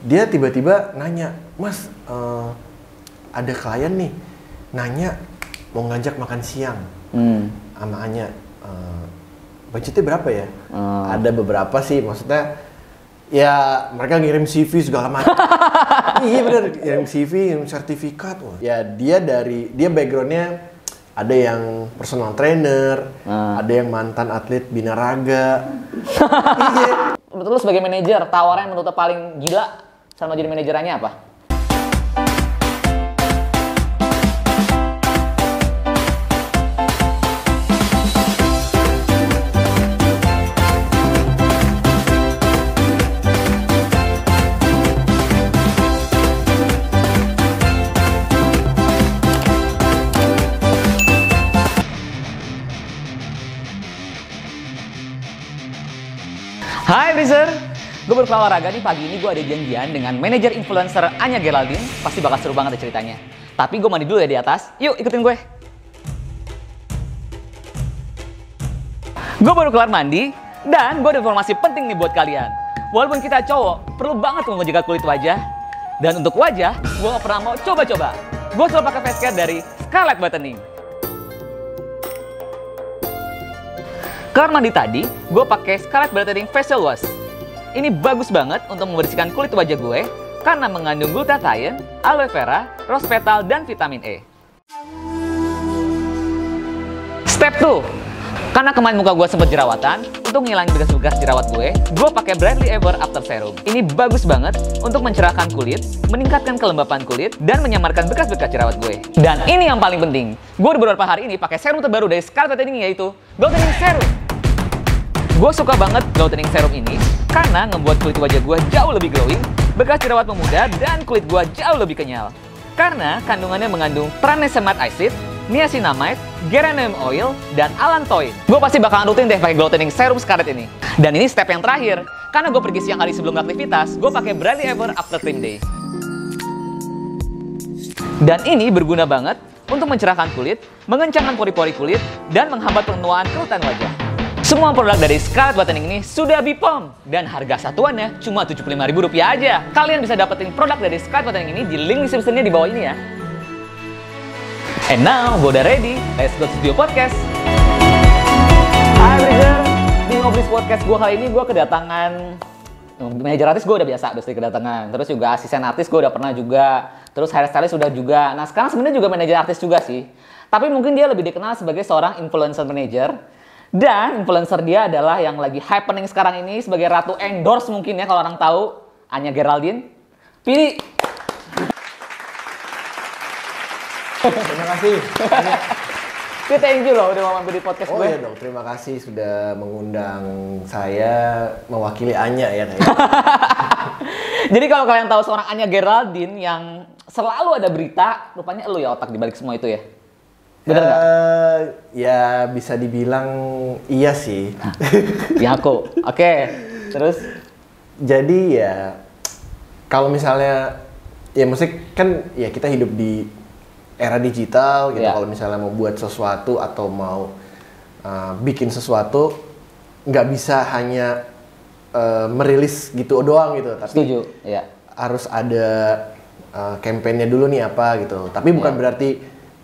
dia tiba-tiba nanya, Mas, eh, ada klien nih nanya mau ngajak makan siang Hmm. sama Anya. eh, budgetnya berapa ya? Hmm. Ada beberapa sih, maksudnya ya mereka ngirim CV segala macam. iya bener, ngirim CV, ngirim sertifikat. Wah. Ya dia dari dia backgroundnya ada yang personal trainer, Hmm. ada yang mantan atlet binaraga. iya. Menurut lu sebagai manajer, tawaran yang menurut paling gila sama jadi manajerannya apa? Hai Brizer, gue baru keluar olahraga nih pagi ini gue ada janjian dengan manajer influencer Anya Geraldine, pasti bakal seru banget ya ceritanya. Tapi gue mandi dulu ya di atas, yuk ikutin gue. Gue baru kelar mandi, dan gue ada informasi penting nih buat kalian. Walaupun kita cowok, perlu banget menjaga kulit wajah. Dan untuk wajah, gue gak pernah mau coba-coba. Gue selalu pakai face care dari Scarlett Buttoning. Kamar mandi tadi, gue pakai Scarlett Brightening Facial Wash. Ini bagus banget untuk membersihkan kulit wajah gue karena mengandung glutathione, aloe vera, rose petal, dan vitamin E. Step 2. Karena kemarin muka gue sempat jerawatan, untuk ngilangin bekas-bekas jerawat gue, gue pakai Brightly Ever After Serum. Ini bagus banget untuk mencerahkan kulit, meningkatkan kelembapan kulit, dan menyamarkan bekas-bekas jerawat gue. Dan ini yang paling penting, gue udah beberapa hari ini pakai serum terbaru dari Scarlett Brightening yaitu Goldening Serum. Gue suka banget Goldening Serum ini karena ngebuat kulit wajah gue jauh lebih glowing, bekas jerawat memudar, dan kulit gue jauh lebih kenyal. Karena kandungannya mengandung tranexamic acid, niacinamide, geranium oil, dan allantoin. Gue pasti bakalan rutin deh pakai Goldening Serum Scarlett ini. Dan ini step yang terakhir, karena gue pergi siang hari sebelum aktivitas, gue pakai Brightly Ever After Cream Day. Dan ini berguna banget untuk mencerahkan kulit, mengencangkan pori-pori kulit, dan menghambat penuaan kerutan wajah. Semua produk dari Scarlett Buttoning ini sudah Bipom dan harga satuannya cuma Rp75.000 aja. Kalian bisa dapetin produk dari Scarlett Buttoning ini di link description-nya di bawah ini ya. And now, gue udah ready. Let's go to studio podcast. Hai Bridger, di Ngobris Podcast gue kali ini gue kedatangan manajer artis gue udah biasa, udah sering kedatangan. Terus juga asisten artis gue udah pernah juga. Terus hairstylist udah juga. Nah sekarang sebenarnya juga manajer artis juga sih. Tapi mungkin dia lebih dikenal sebagai seorang influencer manager. Dan influencer dia adalah yang lagi happening sekarang ini sebagai ratu endorse mungkin ya kalau orang tahu. Anya Geraldine. Pilih. Terima kasih. Pilih thank you loh udah mau mampir di podcast Oh gue. iya dong, terima kasih sudah mengundang saya mewakili Anya ya. Jadi kalau kalian tahu seorang Anya Geraldine yang selalu ada berita, rupanya lu ya otak dibalik semua itu ya. Bener nggak? Eh, ya bisa dibilang iya sih. Ya aku. Oke. Terus Jadi ya kalau misalnya ya musik kan ya kita hidup di era digital gitu. Iya. Kalau misalnya mau buat sesuatu atau mau uh, bikin sesuatu nggak bisa hanya uh, merilis gitu doang gitu. Tapi setuju. Ya. harus ada uh, kampanye dulu nih apa gitu. Tapi bukan Iya. berarti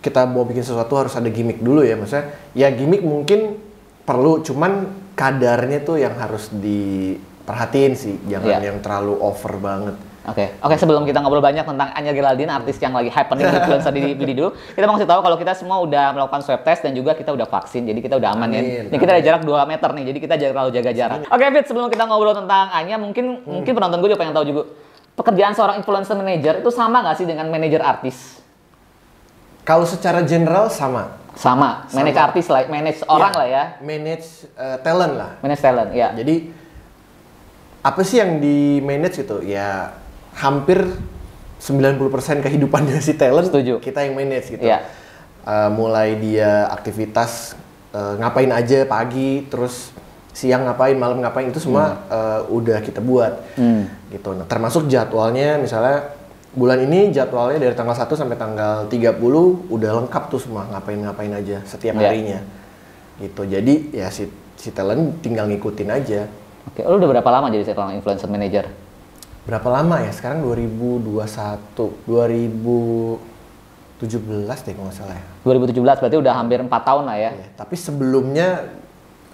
kita mau bikin sesuatu harus ada gimmick dulu ya. Maksudnya ya gimmick mungkin perlu, cuman kadarnya tuh yang harus diperhatiin sih. Jangan Iya. yang terlalu over banget. Oke, oke sebelum kita ngobrol banyak tentang Anya Geraldine, artis yang lagi happening influencer di Bili dulu, kita mau kasih tahu kalau kita semua udah melakukan swab test dan juga kita udah vaksin, jadi kita udah aman ya. Ini kita ada jarak 2 meter nih, jadi kita jangan terlalu jaga jarak. Oke Fit, sebelum kita ngobrol tentang Anya, mungkin Hmm. mungkin penonton gue juga pengen tahu juga, pekerjaan seorang influencer manager itu sama nggak sih dengan manajer artis? Kalau secara general sama. Sama, Sama. manage artis lah, manage orang lah ya, Manage uh, talent lah. manage talent, ya. Jadi apa sih yang di manage gitu? Ya hampir 90% kehidupannya si talent Setuju. kita yang manage gitu. Iya. Uh, mulai dia aktivitas uh, ngapain aja pagi, terus siang ngapain, malam ngapain itu semua uh, udah kita buat. Hmm. Gitu. Nah, termasuk jadwalnya misalnya bulan ini jadwalnya dari tanggal 1 sampai tanggal 30 udah lengkap tuh semua ngapain-ngapain aja setiap Iya. harinya. Gitu. Jadi ya si si talent tinggal ngikutin aja. Oke, lu udah berapa lama jadi seorang influencer manager? berapa lama ya? Sekarang 2021, 2017 deh kalau nggak salah ya. 2017 berarti udah hampir empat tahun lah ya. Iya, Tapi sebelumnya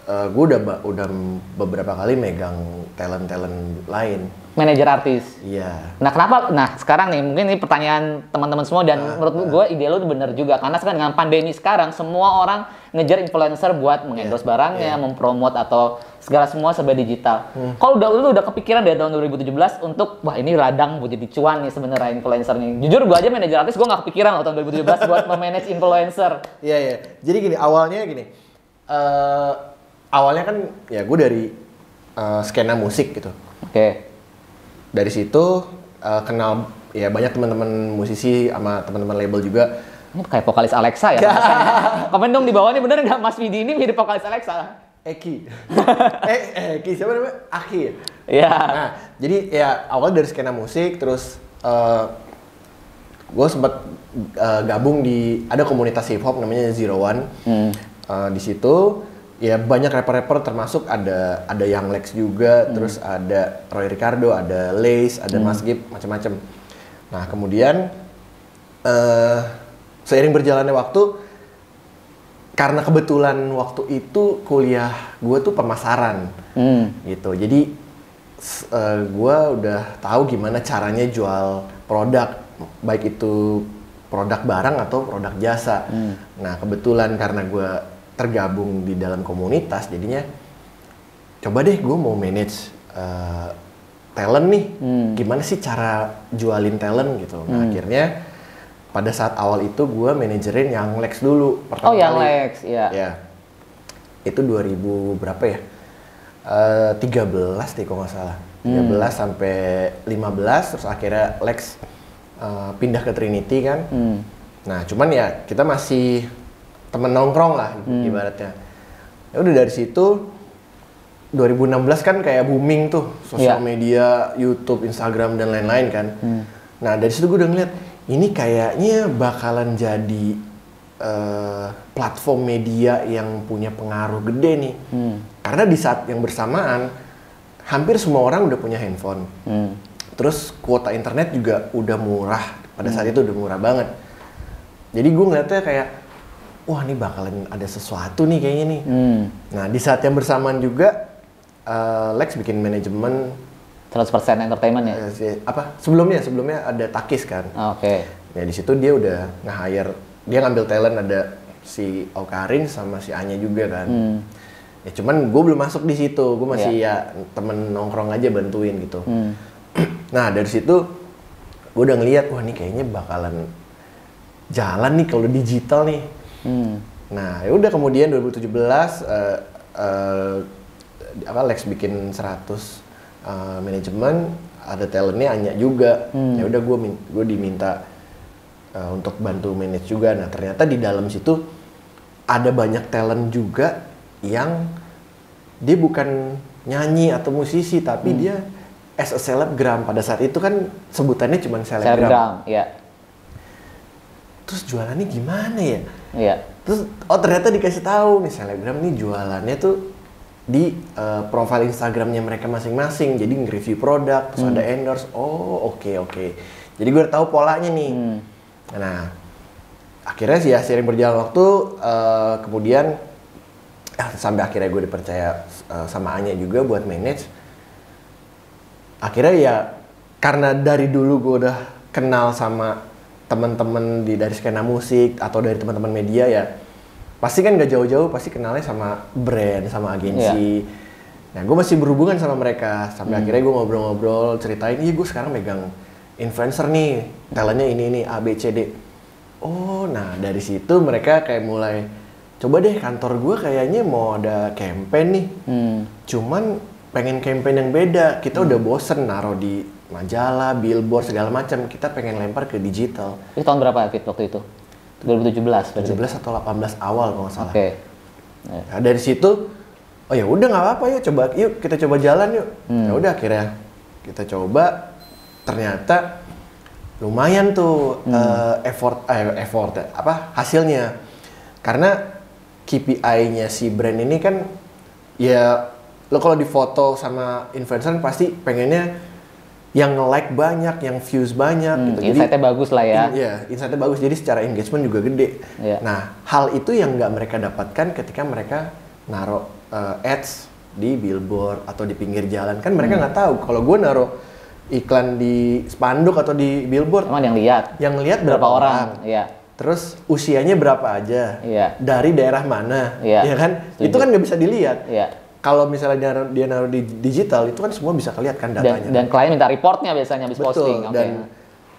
gue udah udah beberapa kali megang talent talent lain. Manajer artis. Iya. Nah kenapa? Nah sekarang nih mungkin ini pertanyaan teman-teman semua dan menurut gue ide lu bener juga karena sekarang dengan pandemi sekarang semua orang ngejar influencer buat mengendorse barangnya, mempromot atau segala semua serba digital. Kalau udah lu udah kepikiran dari tahun 2017 untuk wah ini radang buat jadi cuan nih sebenarnya influencer nih. Jujur gue aja manajer artis gue nggak kepikiran loh tahun 2017 buat memanage influencer. Iya iya. Jadi gini awalnya gini. eh awalnya kan ya gue dari eh, skena musik gitu. Oke. Dari situ eh, kenal ya banyak teman-teman musisi sama teman-teman label juga. Ini kayak vokalis Alexa ya. Komen dong di bawah nih bener nggak Mas Vidi ini mirip vokalis Alexa? Eki. eh Eki siapa namanya? Aki. ya? Iya. Nah, jadi ya awal dari skena musik terus gue sempat eh, gabung di ada komunitas hip hop namanya Zero One. Hmm. Eh, di situ ya banyak rapper-rapper termasuk ada ada Young Lex juga, terus ada Roy Ricardo, ada Lace, ada Mas Gip, macam-macam. Nah kemudian eh seiring berjalannya waktu, karena kebetulan waktu itu kuliah gue tuh pemasaran Hmm. gitu. Jadi s- eh, gua udah tahu gimana caranya jual produk, baik itu produk barang atau produk jasa. Nah kebetulan karena gua tergabung di dalam komunitas, jadinya coba deh gue mau manage eh, talent nih. Gimana sih cara jualin talent gitu? Nah akhirnya pada saat awal itu gua manajerin yang Lex dulu pertama Oh yang kali. Lex, iya. Ya. Itu 2000 berapa ya? Eh 13 deh kalau nggak salah. 13 sampai 15 terus akhirnya Lex eh, pindah ke Trinity kan. Hmm. Nah, cuman ya kita masih temen nongkrong lah ibaratnya. Ya udah dari situ 2016 kan kayak booming tuh sosial Iya. media, YouTube, Instagram dan lain-lain kan. Nah dari situ gue udah ngeliat ini kayaknya bakalan jadi eh, platform media yang punya pengaruh gede nih. Karena di saat yang bersamaan hampir semua orang udah punya handphone. Hmm. Terus kuota internet juga udah murah pada saat itu udah murah banget. Jadi gue ngeliatnya kayak wah ini bakalan ada sesuatu nih kayaknya nih. Hmm. Nah di saat yang bersamaan juga eh, Lex bikin manajemen 100% entertainment ya? eh, apa sebelumnya sebelumnya ada Takis kan. Ah, Oke. Nah di situ dia udah nge-hire dia ngambil talent ada si Okarin sama si Anya juga kan. Hmm. Ya cuman gue belum masuk di situ, gue masih ya temen nongkrong aja bantuin gitu. Hmm. Nah dari situ gue udah ngeliat wah ini kayaknya bakalan jalan nih kalau digital nih. Hmm. Nah ya udah kemudian 2017 eh, eh, apa Lex bikin 100 eh, manajemen ada talentnya Anya juga. Ya udah gue gue diminta eh, untuk bantu manage juga. Nah ternyata di dalam situ ada banyak talent juga yang dia bukan nyanyi atau musisi tapi dia as a selebgram pada saat itu kan sebutannya cuma selebgram. Selebgram, ya. Terus jualannya gimana ya? Iya. Terus oh ternyata dikasih tahu nih selebgram nih jualannya tuh di eh, profile Instagramnya mereka masing-masing. Jadi nge-review produk, terus ada endorse. Oh oke oke. Jadi gue udah tahu polanya nih. Nah akhirnya sih ya sering berjalan waktu, eh, kemudian ah, sampai akhirnya gue dipercaya eh, sama Anya juga buat manage. Akhirnya ya karena dari dulu gue udah kenal sama teman-teman di dari skena musik atau dari teman-teman media ya pasti kan gak jauh-jauh pasti kenalnya sama brand sama agensi. Nah gue masih berhubungan sama mereka. Sampai akhirnya gue ngobrol-ngobrol ceritain iya gue sekarang megang influencer nih talentnya ini ini A B C D. Oh nah dari situ mereka kayak mulai coba deh kantor gue kayaknya mau ada campaign nih. Hmm. cuman pengen campaign yang beda. Kita udah bosen naruh di majalah, billboard segala macam kita pengen lempar ke digital. Itu tahun berapa Fit waktu itu? 2017 berarti. 17 atau 18 awal kalau nggak salah. Oke. Nah, dari situ oh ya udah nggak apa-apa yuk coba yuk kita coba jalan yuk. Ya udah akhirnya kita coba. Ternyata lumayan tuh eh, effort eh, effort ya, apa hasilnya. Karena KPI-nya si brand ini kan ya lo kalau di foto sama influencer pasti pengennya yang like banyak, yang views banyak Hmm, gitu. Jadi insight-nya bagus lah ya. in- Iya, insight-nya bagus. Jadi secara engagement juga gede. Iya. Nah, hal itu yang nggak mereka dapatkan ketika mereka naruh uh, ads di billboard atau di pinggir jalan. Kan mereka Hmm. nggak tahu kalau gue naruh iklan di spanduk atau di billboard, Emang yang lihat yang lihat berapa berapa, orang? orang, Iya. terus usianya berapa aja, Iya. dari daerah mana, Iya, ya kan? setuju. Itu kan nggak bisa dilihat. Iya. Kalau misalnya dia, naruh- dia naruh di digital, itu kan semua bisa kelihatan kan Dan, datanya. dan klien minta reportnya biasanya habis Betul. posting. Oke. Dan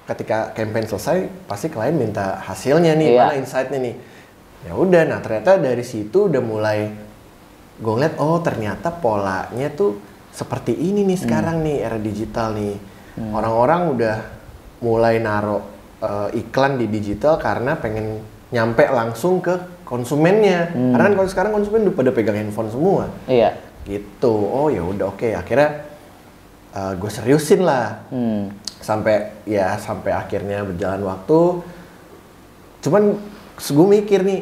ketika campaign selesai, pasti klien minta hasilnya nih, Iya. mana insight-nya nih. Ya udah, nah ternyata dari situ udah mulai gue ngeliat, oh ternyata polanya tuh seperti ini nih Hmm. sekarang nih era digital nih. Orang-orang udah mulai naruh eh, iklan di digital karena pengen nyampe langsung ke konsumennya. Hmm. Karena kan kalau sekarang konsumen udah pada pegang handphone semua Iya. gitu oh ya udah oke akhirnya gue seriusin lah Hmm. sampai ya sampai akhirnya berjalan waktu cuman gue mikir nih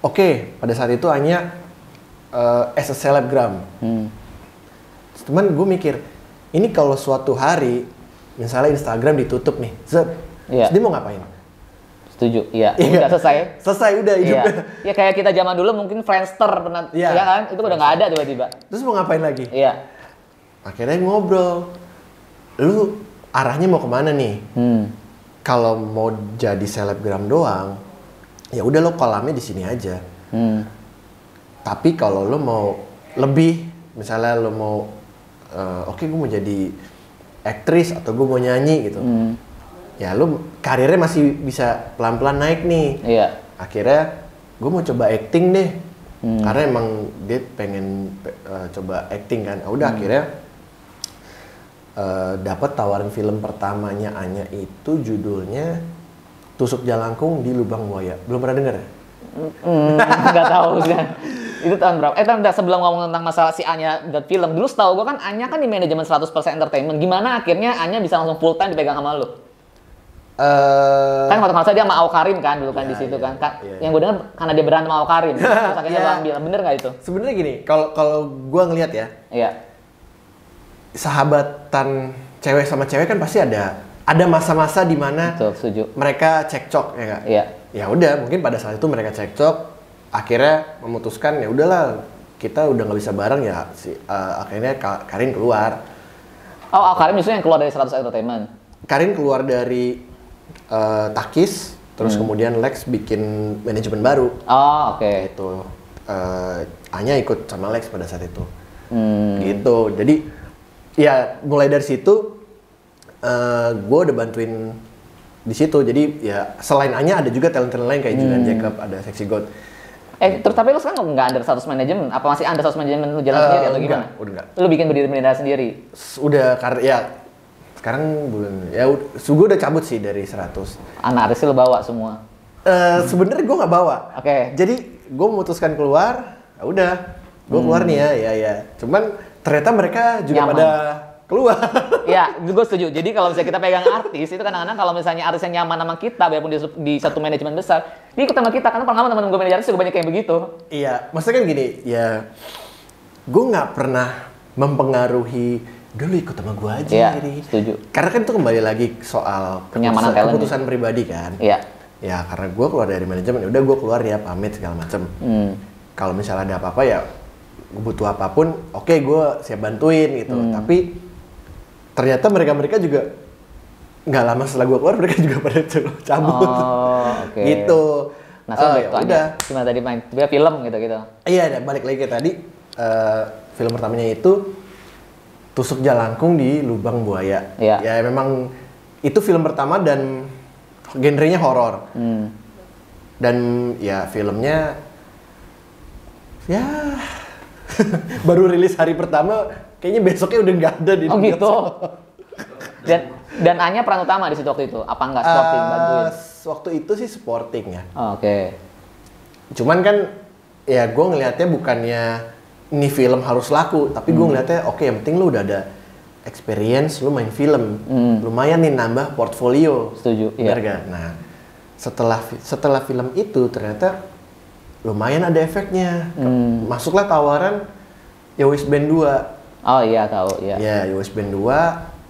oke pada saat itu hanya uh, as a selebgram Hmm. cuman gue mikir ini kalau suatu hari misalnya Instagram ditutup nih zet Iya. terus dia mau ngapain Setuju. Iya. Iya. Udah selesai. selesai udah Iya. hidupnya Ya kayak kita zaman dulu mungkin Friendster pernah, Iya. ya kan? Itu udah nggak ada tiba-tiba. terus mau ngapain lagi Iya. akhirnya ngobrol lu arahnya mau ke mana nih Hmm. kalau mau jadi selebgram doang, ya udah lo kolamnya di sini aja. Hmm. Tapi kalau lo mau lebih, misalnya lo mau, eh, oke gue mau jadi aktris atau gue mau nyanyi gitu, Hmm. Ya lo karirnya masih bisa pelan-pelan naik nih. Iya. Akhirnya gue mau coba acting deh, Hmm. karena emang dia pengen eh, coba acting kan. Ah, Udah akhirnya eh, dapat tawaran film pertamanya Anya itu judulnya Tusuk Jalangkung di Lubang Buaya. Belum pernah denger? ya? Hmm, nggak tahu sih. Itu tahun berapa? Eh, tahun sebelum ngomong tentang masalah si Anya buat film, dulu setahu gue kan Anya kan di manajemen 100% entertainment. Gimana akhirnya Anya bisa langsung full time dipegang sama lu? Eh, Kan waktu masa dia sama Awkarin kan dulu kan Iya, di situ iya, kan. Ka- iya, Yang gue dengar karena dia berantem sama Awkarin. Terus akhirnya lu ambil. Bener nggak itu? sebenarnya gini, kalau kalau gue ngelihat ya, Iya. sahabatan cewek sama cewek kan pasti ada ada masa-masa di mana mereka cekcok ya nggak? Iya. Ya udah, mungkin pada saat itu mereka cekcok, akhirnya memutuskan ya udahlah kita udah nggak bisa bareng ya si eh, akhirnya Ka- Karin keluar. Oh, Awkarin justru yang keluar dari 100% entertainment. Karin keluar dari eh, Takis, terus Hmm. kemudian Lex bikin manajemen baru. Oh, oke. Itu eh, Anya ikut sama Lex pada saat itu. Hmm. Gitu. Jadi ya mulai dari situ gue udah bantuin di situ. Jadi ya selain Anya ada juga talent-talent lain kayak Julian Hmm. Jacob, ada Sexy God. Eh, terus tapi lu sekarang nggak under 100 manajemen? Apa masih under 100 manajemen lu jalan Eh, sendiri atau enggak, gimana? udah enggak. Lu bikin berdiri sendiri. Udah karena ya sekarang bulan ya gue udah cabut sih dari 100. Anak lu bawa semua. Eh sebenarnya gue nggak bawa. Oke. Jadi gue memutuskan keluar, ya udah gue keluar nih ya, ya ya. Cuman ternyata mereka juga Nyaman. pada keluar. Iya, gue setuju. Jadi kalau misalnya kita pegang artis, itu kadang-kadang kalau misalnya artis yang nyaman sama kita, biarpun di, di satu manajemen besar, dia ikut sama kita. Karena pengalaman teman-teman gue manajer artis juga banyak kayak begitu. Iya, maksudnya kan gini, ya gue nggak pernah mempengaruhi dulu ikut sama gue aja Iya, ini. setuju. Karena kan itu kembali lagi soal Kenyamanan keputusan, keputusan pribadi kan. Iya. Ya karena gue keluar dari manajemen, ya udah gue keluar ya pamit segala macem. Hmm. Kalau misalnya ada apa-apa ya gue butuh apa pun, oke gue siap bantuin gitu. Hmm. Tapi ternyata mereka-mereka juga nggak lama setelah gue keluar mereka juga pada cabut. Oh, oke. gitu. Nah, Oh, so ya udah. udah. Gimana tadi main? Dia film gitu-gitu. Iya, dan balik lagi ke tadi eh, film pertamanya itu tusuk jalangkung di lubang buaya. Iya. Ya memang itu film pertama dan genrenya horor Hmm. dan ya filmnya ya baru rilis hari pertama kayaknya besoknya udah nggak ada di Oh dunia. gitu. Dan dan Anya peran utama di situ waktu itu. Apa enggak sporting Eh, bantuin? waktu itu sih sporting ya. Oh, Oke. Cuman kan ya gue ngelihatnya bukannya ini film harus laku, tapi gue ngelihatnya oke yang penting lu udah ada experience, lu main film, Hmm. lumayan nih nambah portfolio. Setuju, iya. Gak? Nah setelah setelah film itu ternyata lumayan ada efeknya. Hmm. Masuklah tawaran Yowis Band 2. Oh iya tahu, iya. Ya Yowis Band 2,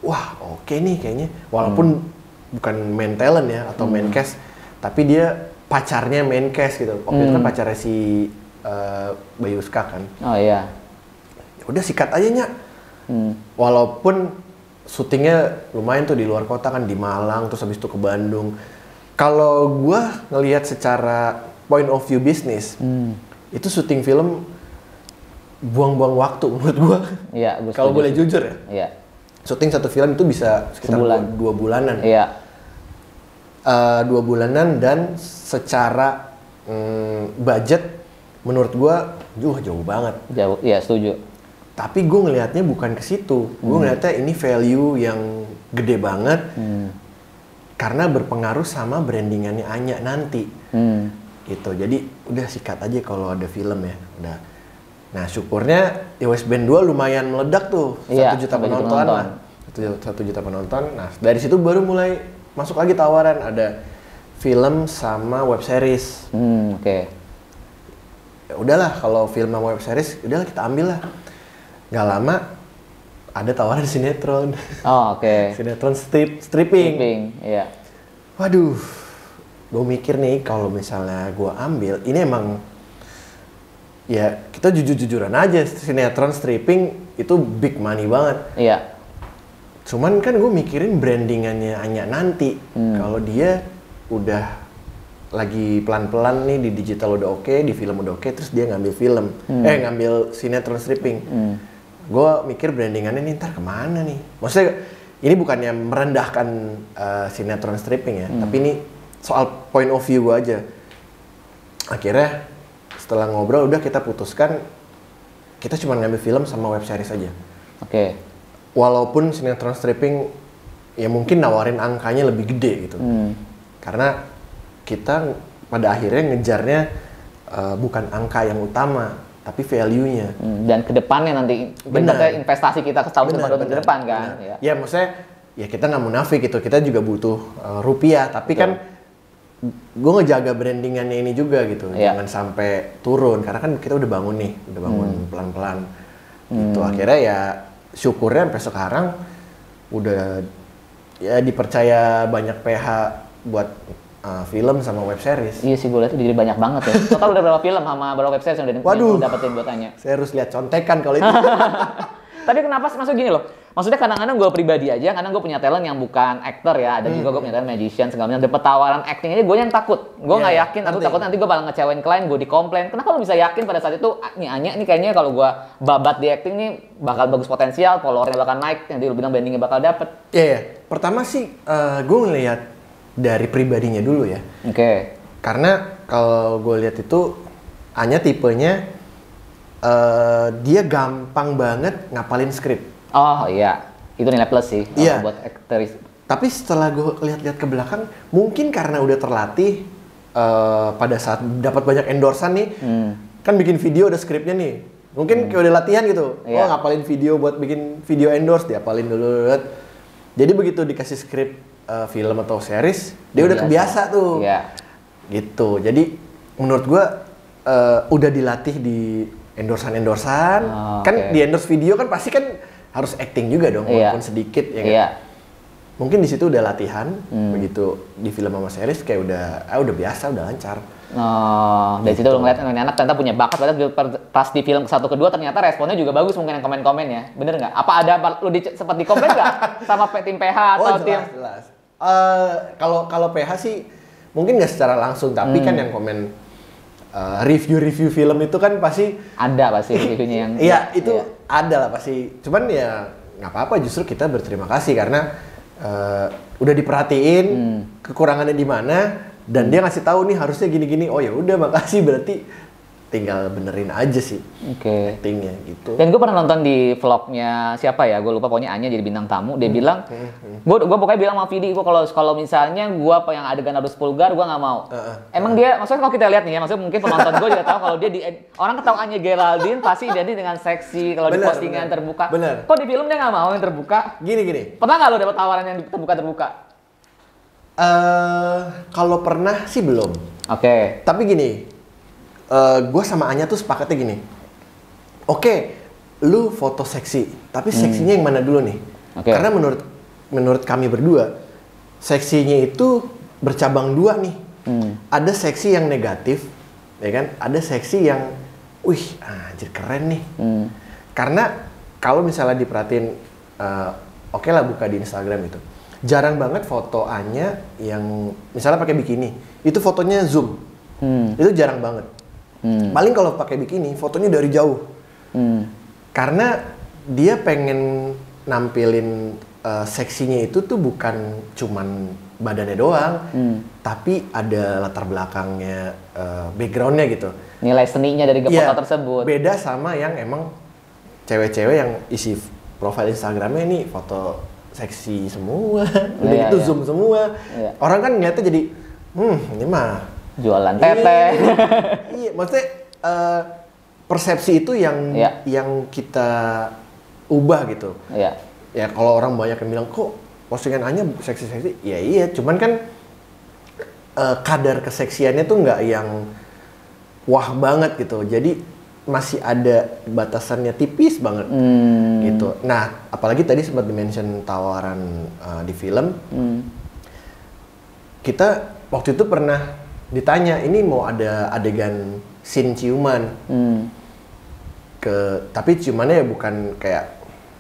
wah oke nih kayaknya walaupun bukan main talent ya atau main cast tapi dia pacarnya main cast gitu waktu itu kan pacarnya si eh, Bayu Ska kan Oh iya. Ya udah sikat aja nyak Hmm. walaupun syutingnya lumayan tuh di luar kota kan di Malang terus habis itu ke Bandung kalau gua ngelihat secara point of view bisnis Hmm. itu syuting film buang-buang waktu menurut gua Iya, kalau boleh jujur ya Iya. syuting satu film itu bisa sekitar Sebulan. dua, bulanan Iya. Eh, dua bulanan dan secara mm, budget menurut gua jauh jauh banget Jauh. Iya, setuju. tapi gue ngelihatnya bukan ke situ gue ngelihatnya ini value yang gede banget Hmm. karena berpengaruh sama brandingannya Anya nanti Hmm. gitu jadi udah sikat aja kalau ada film ya udah nah syukurnya iOS Band 2 lumayan meledak tuh Iya, satu juta satu juta penonton penonton. lah satu, juta penonton nah dari situ baru mulai masuk lagi tawaran ada film sama web series Hmm, oke. Ya udahlah kalau film sama web series udahlah kita ambil lah nggak lama ada tawaran sinetron Oh, oke. sinetron strip stripping Stripping, iya. waduh gue mikir nih kalau misalnya gue ambil ini emang ya kita jujur-jujuran aja sinetron stripping itu big money banget Iya. cuman kan gue mikirin brandingannya Anya nanti Hmm. kalau dia udah lagi pelan-pelan nih di digital udah oke di film udah oke terus dia ngambil film. Eh ngambil sinetron stripping. Hmm. gue mikir brandingannya nih ntar ke mana nih? Maksudnya ini bukannya merendahkan uh, sinetron stripping ya tapi ini soal point of view gue aja. Akhirnya setelah ngobrol udah kita putuskan kita cuma ngambil film sama web series aja. Oke. walaupun sinetron stripping ya mungkin nawarin angkanya lebih gede gitu. Hmm. karena kita pada akhirnya ngejarnya uh, bukan angka yang utama tapi value-nya Hmm, Dan ke depannya nanti Benar. investasi kita ke tahun depan, ke depan kan. benar. Iya. Ya maksudnya ya kita nggak munafik gitu, kita juga butuh uh, rupiah, tapi kan gue ngejaga brandingannya ini juga gitu, Iya. jangan sampai turun karena kan kita udah bangun nih, udah bangun Hmm. pelan-pelan. Gitu akhirnya ya syukurnya sampai sekarang udah ya dipercaya banyak PH buat uh, film sama web series. Iya sih gue lihat jadi banyak banget ya. Total udah berapa film sama berapa web series yang udah Waduh. yang dapetin buat tanya. Saya harus lihat contekan kalau itu. Tapi kenapa sih maksud gini loh? Maksudnya kadang-kadang gue pribadi aja, kadang gue punya talent yang bukan aktor ya, ada juga gue punya talent magician segala macam. Dapet tawaran acting aja gue yang takut. Gue nggak Iya, yakin, aku takut nanti gue bakal ngecewain klien, gue dikomplain. Kenapa lo bisa yakin pada saat itu, "Ah, nih Anya nih kayaknya kalau gue babat di acting nih bakal bagus potensial, followernya bakal naik, yang dia bilang brandingnya bakal dapet. Iya, ya. pertama sih gue ngelihat dari pribadinya dulu ya. Oke. Karena kalau gue lihat itu Anya tipenya eh dia gampang banget ngapalin skrip. Oh iya, itu nilai plus sih kalau Iya. buat aktris. Tapi setelah gue lihat-lihat ke belakang, mungkin karena udah terlatih eh, pada saat dapat banyak endorsan nih, Hmm. kan bikin video ada skripnya nih. Mungkin kayak udah latihan gitu. Iya. Oh ngapalin video buat bikin video endorse, diapalin dulu. Jadi begitu dikasih skrip eh, film atau series, dia udah kebiasa tuh. Iya. gitu jadi menurut gua eh, udah dilatih di endorsan endorsan Oh, kan di endorse video kan pasti kan harus acting juga dong Iya. walaupun sedikit ya kan? Iya. mungkin di situ udah latihan Hmm. begitu di film sama series kayak udah ah udah biasa udah lancar Oh, dari situ lu ngeliat ini anak ternyata punya bakat, ternyata per- pas di film satu kedua ternyata responnya juga bagus mungkin yang komen-komen ya, bener nggak? Apa ada lu di, sempat di komen nggak sama tim PH atau oh tim? jelas Eh, kalau kalau PH sih mungkin nggak secara langsung tapi Hmm. kan yang komen eh, review-review film itu kan pasti Ada pasti reviewnya yang. Iya, itu ada lah pasti. Cuman ya nggak apa-apa justru kita berterima kasih karena eh, udah diperhatiin Hmm. kekurangannya di mana dan dia ngasih tahu nih harusnya gini-gini. Oh ya udah makasih berarti tinggal benerin aja sih Oke. actingnya gitu. Dan gue pernah nonton di vlognya siapa ya, gue lupa pokoknya Anya jadi bintang tamu. Hmm. Dia bilang, gue gue pokoknya bilang sama Vidi, gue kalau kalau misalnya gue apa yang adegan harus vulgar, gue nggak mau. Heeh. Emang dia, maksudnya kalau kita lihat nih ya, maksudnya mungkin penonton gue juga tahu kalau dia di orang ketawa Anya Geraldine pasti jadi dengan seksi kalau di postingan bener. terbuka. Bener. Kok di film dia nggak mau yang terbuka? Gini gini. Pernah nggak lo dapet tawaran yang terbuka terbuka? eh kalau pernah sih belum. Oke. Tapi gini, gue sama Anya tuh sepakatnya gini. Oke, lu foto seksi, tapi seksinya yang mana dulu nih? Hmm. Oke. Karena menurut menurut kami berdua seksinya itu bercabang dua nih. Hmm. Ada seksi yang negatif, ya kan? Ada seksi yang, wih, anjir keren nih. Hmm. Karena kalau misalnya diperhatiin, eh, oke lah buka di Instagram itu, jarang banget foto Anya yang misalnya pakai bikini, itu fotonya zoom, Hmm. itu jarang banget. Hmm. Paling kalau pakai bikini, fotonya dari jauh. Hmm. Karena dia pengen nampilin eh, seksinya itu tuh bukan cuman badannya doang, Hmm. tapi ada latar belakangnya, eh, backgroundnya gitu. Nilai seninya dari Iya, foto tersebut. Beda sama yang emang cewek-cewek yang isi profile Instagramnya ini foto seksi semua, udah Iya, gitu iya. zoom semua. Iya. Orang kan ngeliatnya jadi, hmm ini mah Jualan teteh. iya, maksudnya eh, persepsi itu yang Iya. yang kita ubah gitu. Iya. Ya kalau orang banyak yang bilang kok postingan Anya seksi-seksi, ya iya, cuman kan eh, kadar keseksiannya tuh nggak yang wah banget gitu. Jadi masih ada batasannya tipis banget Hmm. gitu. Nah, apalagi tadi sempat dimention tawaran eh, di film, Hmm. kita waktu itu pernah ditanya ini mau ada adegan scene ciuman Hmm. ke tapi ciumannya ya bukan kayak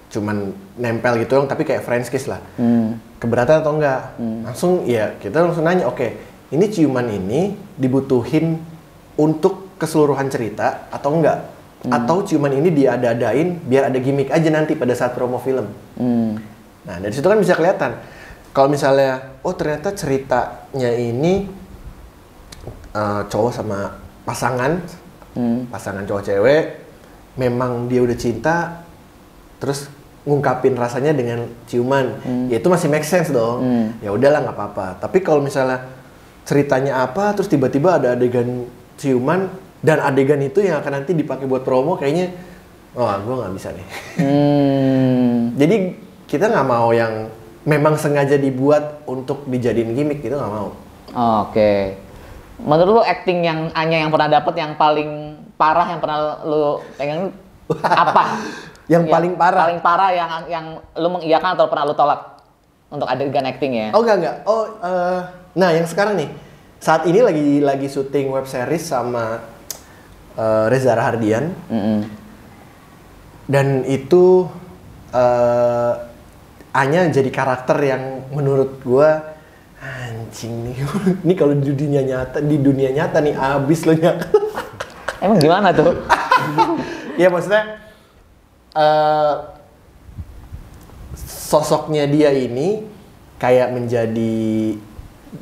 cuman nempel gitu dong tapi kayak French kiss lah Hmm. keberatan atau enggak langsung ya kita langsung nanya oke ini ciuman ini dibutuhin untuk keseluruhan cerita atau enggak atau ciuman ini diada-adain biar ada gimmick aja nanti pada saat promo film Hmm. Nah, dari situ kan bisa kelihatan. Kalau misalnya, oh ternyata ceritanya ini eh, cowok sama pasangan, Hmm. pasangan cowok cewek, memang dia udah cinta, terus ngungkapin rasanya dengan ciuman, ya itu masih make sense dong. Hmm. Ya udahlah nggak apa-apa. Tapi kalau misalnya ceritanya apa, terus tiba-tiba ada adegan ciuman dan adegan itu yang akan nanti dipakai buat promo, kayaknya, oh gue nggak bisa nih. Hmm. Jadi kita nggak mau yang memang sengaja dibuat untuk dijadiin gimmick gitu nggak mau. Oke. Menurut lu acting yang Anya yang pernah dapet yang paling parah yang pernah lu pengen apa? Yang paling parah? Paling parah yang yang lu mengiyakan atau pernah lu tolak untuk adegan acting ya? Oh enggak enggak. Oh eh, nah yang sekarang nih saat ini lagi lagi syuting web series sama eh, Reza Rahardian Mm-mm. dan itu eh Anya jadi karakter yang menurut gua anjing nih. ini kalau di dunia nyata di dunia nyata nih abis lo nyata. Emang gimana tuh? ya maksudnya eh sosoknya dia ini kayak menjadi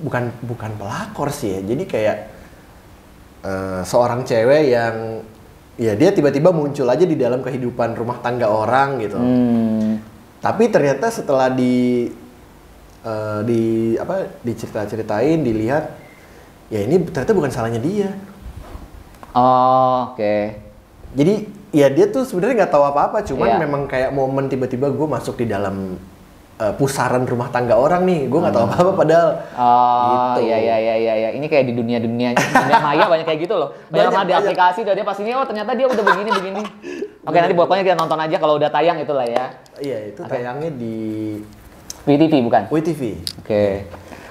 bukan bukan pelakor sih ya jadi kayak eh, seorang cewek yang ya dia tiba-tiba muncul aja di dalam kehidupan rumah tangga orang gitu Hmm. tapi ternyata setelah di eh, di apa dicerita-ceritain dilihat ya ini ternyata bukan salahnya dia Oh, oke. Jadi ya dia tuh sebenarnya nggak tahu apa-apa, cuman Iya. memang kayak momen tiba-tiba gue masuk di dalam uh, pusaran rumah tangga orang nih, gue nggak tahu apa-apa padahal. Oh, Gitu. iya iya iya iya iya. Ini kayak di dunia dunia dunia maya banyak kayak gitu loh. Banyak, Banyak, banyak. aplikasi udah dia pastinya oh ternyata dia udah begini begini. Oke, nanti pokoknya kita nonton aja kalau udah tayang itulah ya. Iya itu Oke. tayangnya di WTV bukan? WTV. Oke.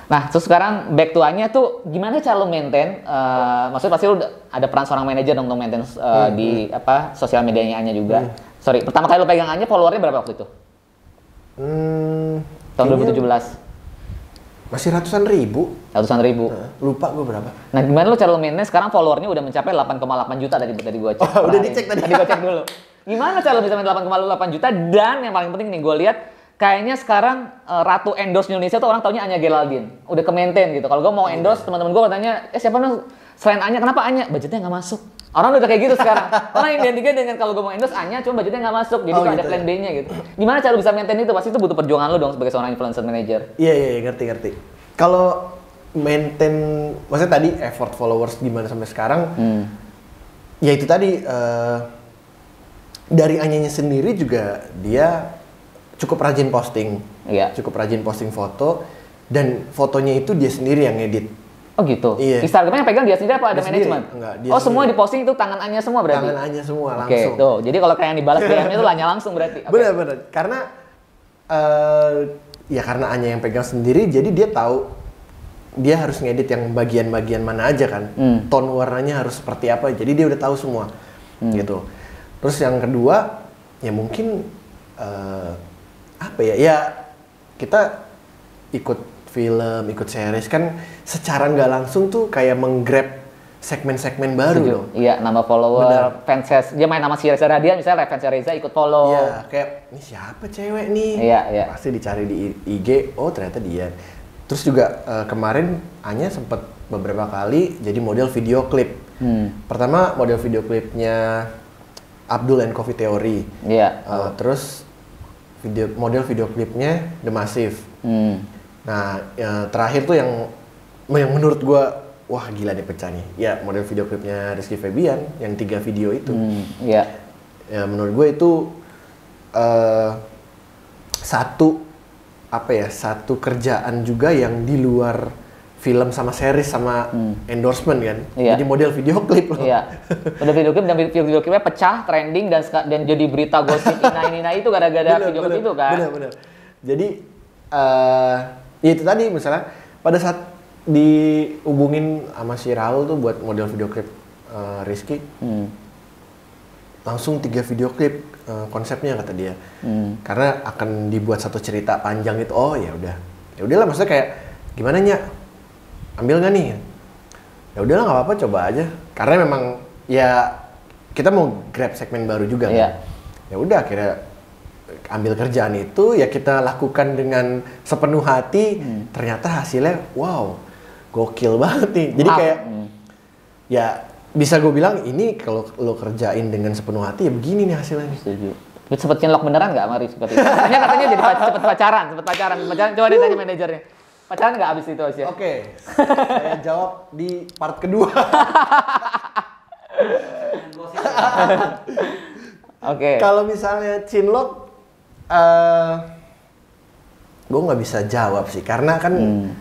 Nah, terus sekarang back to Anya tuh gimana cara lo maintain? eh, maksudnya pasti lo udah ada peran seorang manajer dong untuk maintain eh, di apa sosial medianya Anya juga. Sorry, pertama kali lo pegang Anya followernya berapa waktu itu? Hmm, Tahun kayaknya 2017. Masih ratusan ribu. Ratusan ribu. Nah, lupa gue berapa. Nah, gimana lo cara lo maintain sekarang followernya udah mencapai 8,8 juta tadi tadi gua cek. Oh, udah Tadi. dicek tadi. Tadi gua cek dulu. Gimana cara lo bisa main 8,8 juta dan yang paling penting nih gua lihat kayaknya sekarang eh, ratu endorse Indonesia tuh orang taunya Anya Geraldine. Udah ke maintain gitu. Kalau gua mau Iya. endorse teman-teman gua katanya, "Eh siapa nih selain Anya kenapa Anya? Budgetnya nggak masuk." Orang udah kayak gitu sekarang. Orang identiknya dengan kalau gua mau endorse Anya cuma budgetnya nggak masuk. Jadi Oh, nggak ada gitu plan ya. B-nya gitu. Gimana cara bisa maintain itu? Pasti itu butuh perjuangan lo dong sebagai seorang influencer manager. Iya iya iya, ngerti ngerti. Kalau maintain, maksudnya tadi effort followers gimana sampai sekarang? Hmm. Ya itu tadi eh, dari Anyanya sendiri juga dia cukup rajin posting, Iya. cukup rajin posting foto dan fotonya itu dia sendiri yang edit. Oh gitu. Iya. Instagramnya yang pegang dia sendiri apa ada manajemen? Enggak, dia oh semua sendiri. diposting itu tangan Anya semua berarti. Tangan Anya semua Oke, langsung. tuh. Jadi kalau kayak yang dibalas DM-nya itu Anya langsung berarti. Oke. Bener bener karena eh, ya karena Anya yang pegang sendiri jadi dia tahu dia harus ngedit yang bagian-bagian mana aja kan Hmm. tone warnanya harus seperti apa jadi dia udah tahu semua gitu terus yang kedua ya mungkin eh, apa ya ya kita ikut film ikut series kan secara nggak langsung tuh kayak menggrab segmen-segmen baru Setuju. dong Iya, nama follower, fans dia main nama si Reza Radian misalnya fans Reza ikut follow. Iya, kayak ini siapa cewek nih? Iya, iya. Pasti dicari di IG, oh ternyata dia. Terus juga eh, kemarin Anya sempat beberapa kali jadi model video klip. Hmm. Pertama model video klipnya Abdul and Coffee Theory. Iya. Eh, terus video model video klipnya The Massive. Hmm. Nah, yang terakhir tuh yang yang menurut gua wah gila nih pecah nih. Ya, model video klipnya Rizky Febian yang tiga video itu Hmm. Iya. ya menurut gue itu eh satu apa ya satu kerjaan juga yang di luar film sama series sama endorsement kan Iya. jadi model video klip loh Iya. Udah video klip dan video, video klipnya pecah, trending dan dan jadi berita gosip ina ini itu gara-gara video klip itu kan. bener, bener. jadi eh ya itu tadi misalnya pada saat dihubungin sama si Raul tuh buat model video klip eh, Rizky Hmm. langsung tiga video klip eh, konsepnya kata dia Hmm. karena akan dibuat satu cerita panjang itu oh ya udah ya udahlah maksudnya kayak gimana nya ambil nggak nih ya udahlah nggak apa-apa coba aja karena memang ya kita mau grab segmen baru juga kan Iya. ya udah akhirnya ambil kerjaan itu ya kita lakukan dengan sepenuh hati ternyata hasilnya wow gokil banget nih jadi Maaf. kayak Hmm. ya bisa gue bilang ini kalau lo kerjain dengan sepenuh hati ya begini nih hasilnya nih. Setuju. Sempet cinlok beneran nggak Mari seperti itu? Katanya katanya jadi cepet pacaran, cepet pacaran, pacaran. Coba ditanya manajernya. Pacaran nggak abis itu Asia? Oke, saya jawab di part kedua. Oke. Kalau misalnya Cinlok, eh gue nggak bisa jawab sih, karena kan, Hmm.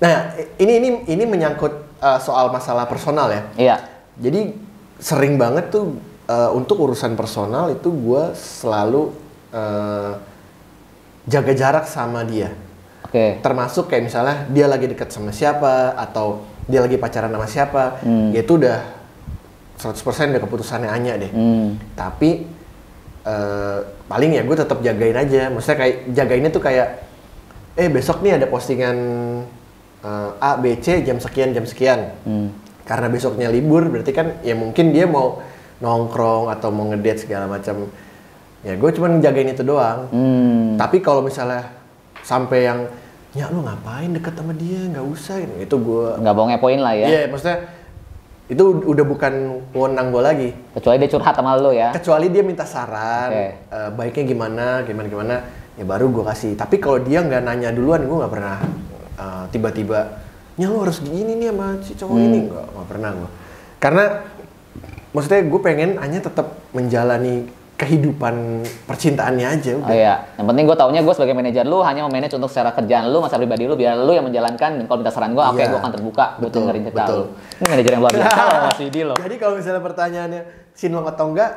nah ini ini ini menyangkut eh, soal masalah personal ya. Iya. Jadi sering banget tuh eh, untuk urusan personal itu gue selalu eh, jaga jarak sama dia. Oke. termasuk kayak misalnya dia lagi dekat sama siapa atau dia lagi pacaran sama siapa Hmm. ya itu udah 100% udah keputusannya Anya deh Hmm. tapi eh, paling ya gue tetap jagain aja maksudnya kayak jagainnya tuh kayak eh besok nih ada postingan eh, A B C jam sekian jam sekian Hmm. karena besoknya libur berarti kan ya mungkin dia mau nongkrong atau mau ngedate segala macam ya gue cuma jagain itu doang Hmm. tapi kalau misalnya sampai yang ya lu ngapain deket sama dia nggak usah itu gue Nggak mau ngepoin lah ya. Iya, maksudnya itu udah bukan wewenang gue lagi. Kecuali dia curhat sama lo ya. Kecuali dia minta saran, Oke. eh, baiknya gimana, gimana gimana, ya baru gue kasih. Tapi kalau dia nggak nanya duluan, gue nggak pernah eh, tiba-tiba, ya lu harus gini nih sama si cowok Hmm. ini, nggak nggak pernah gue. Karena maksudnya gue pengen hanya tetap menjalani kehidupan percintaannya aja Oh udah. iya, yang penting gue taunya gue sebagai manajer lu hanya memanage untuk secara kerjaan lu, masa pribadi lu, biar lu yang menjalankan. Dan kalau minta saran gue, oke Iya. gue akan terbuka Betul, dengerin cerita betul. lu. Ini manajer yang luar biasa loh Mas Widi loh. Jadi kalau misalnya pertanyaannya sinlong atau enggak,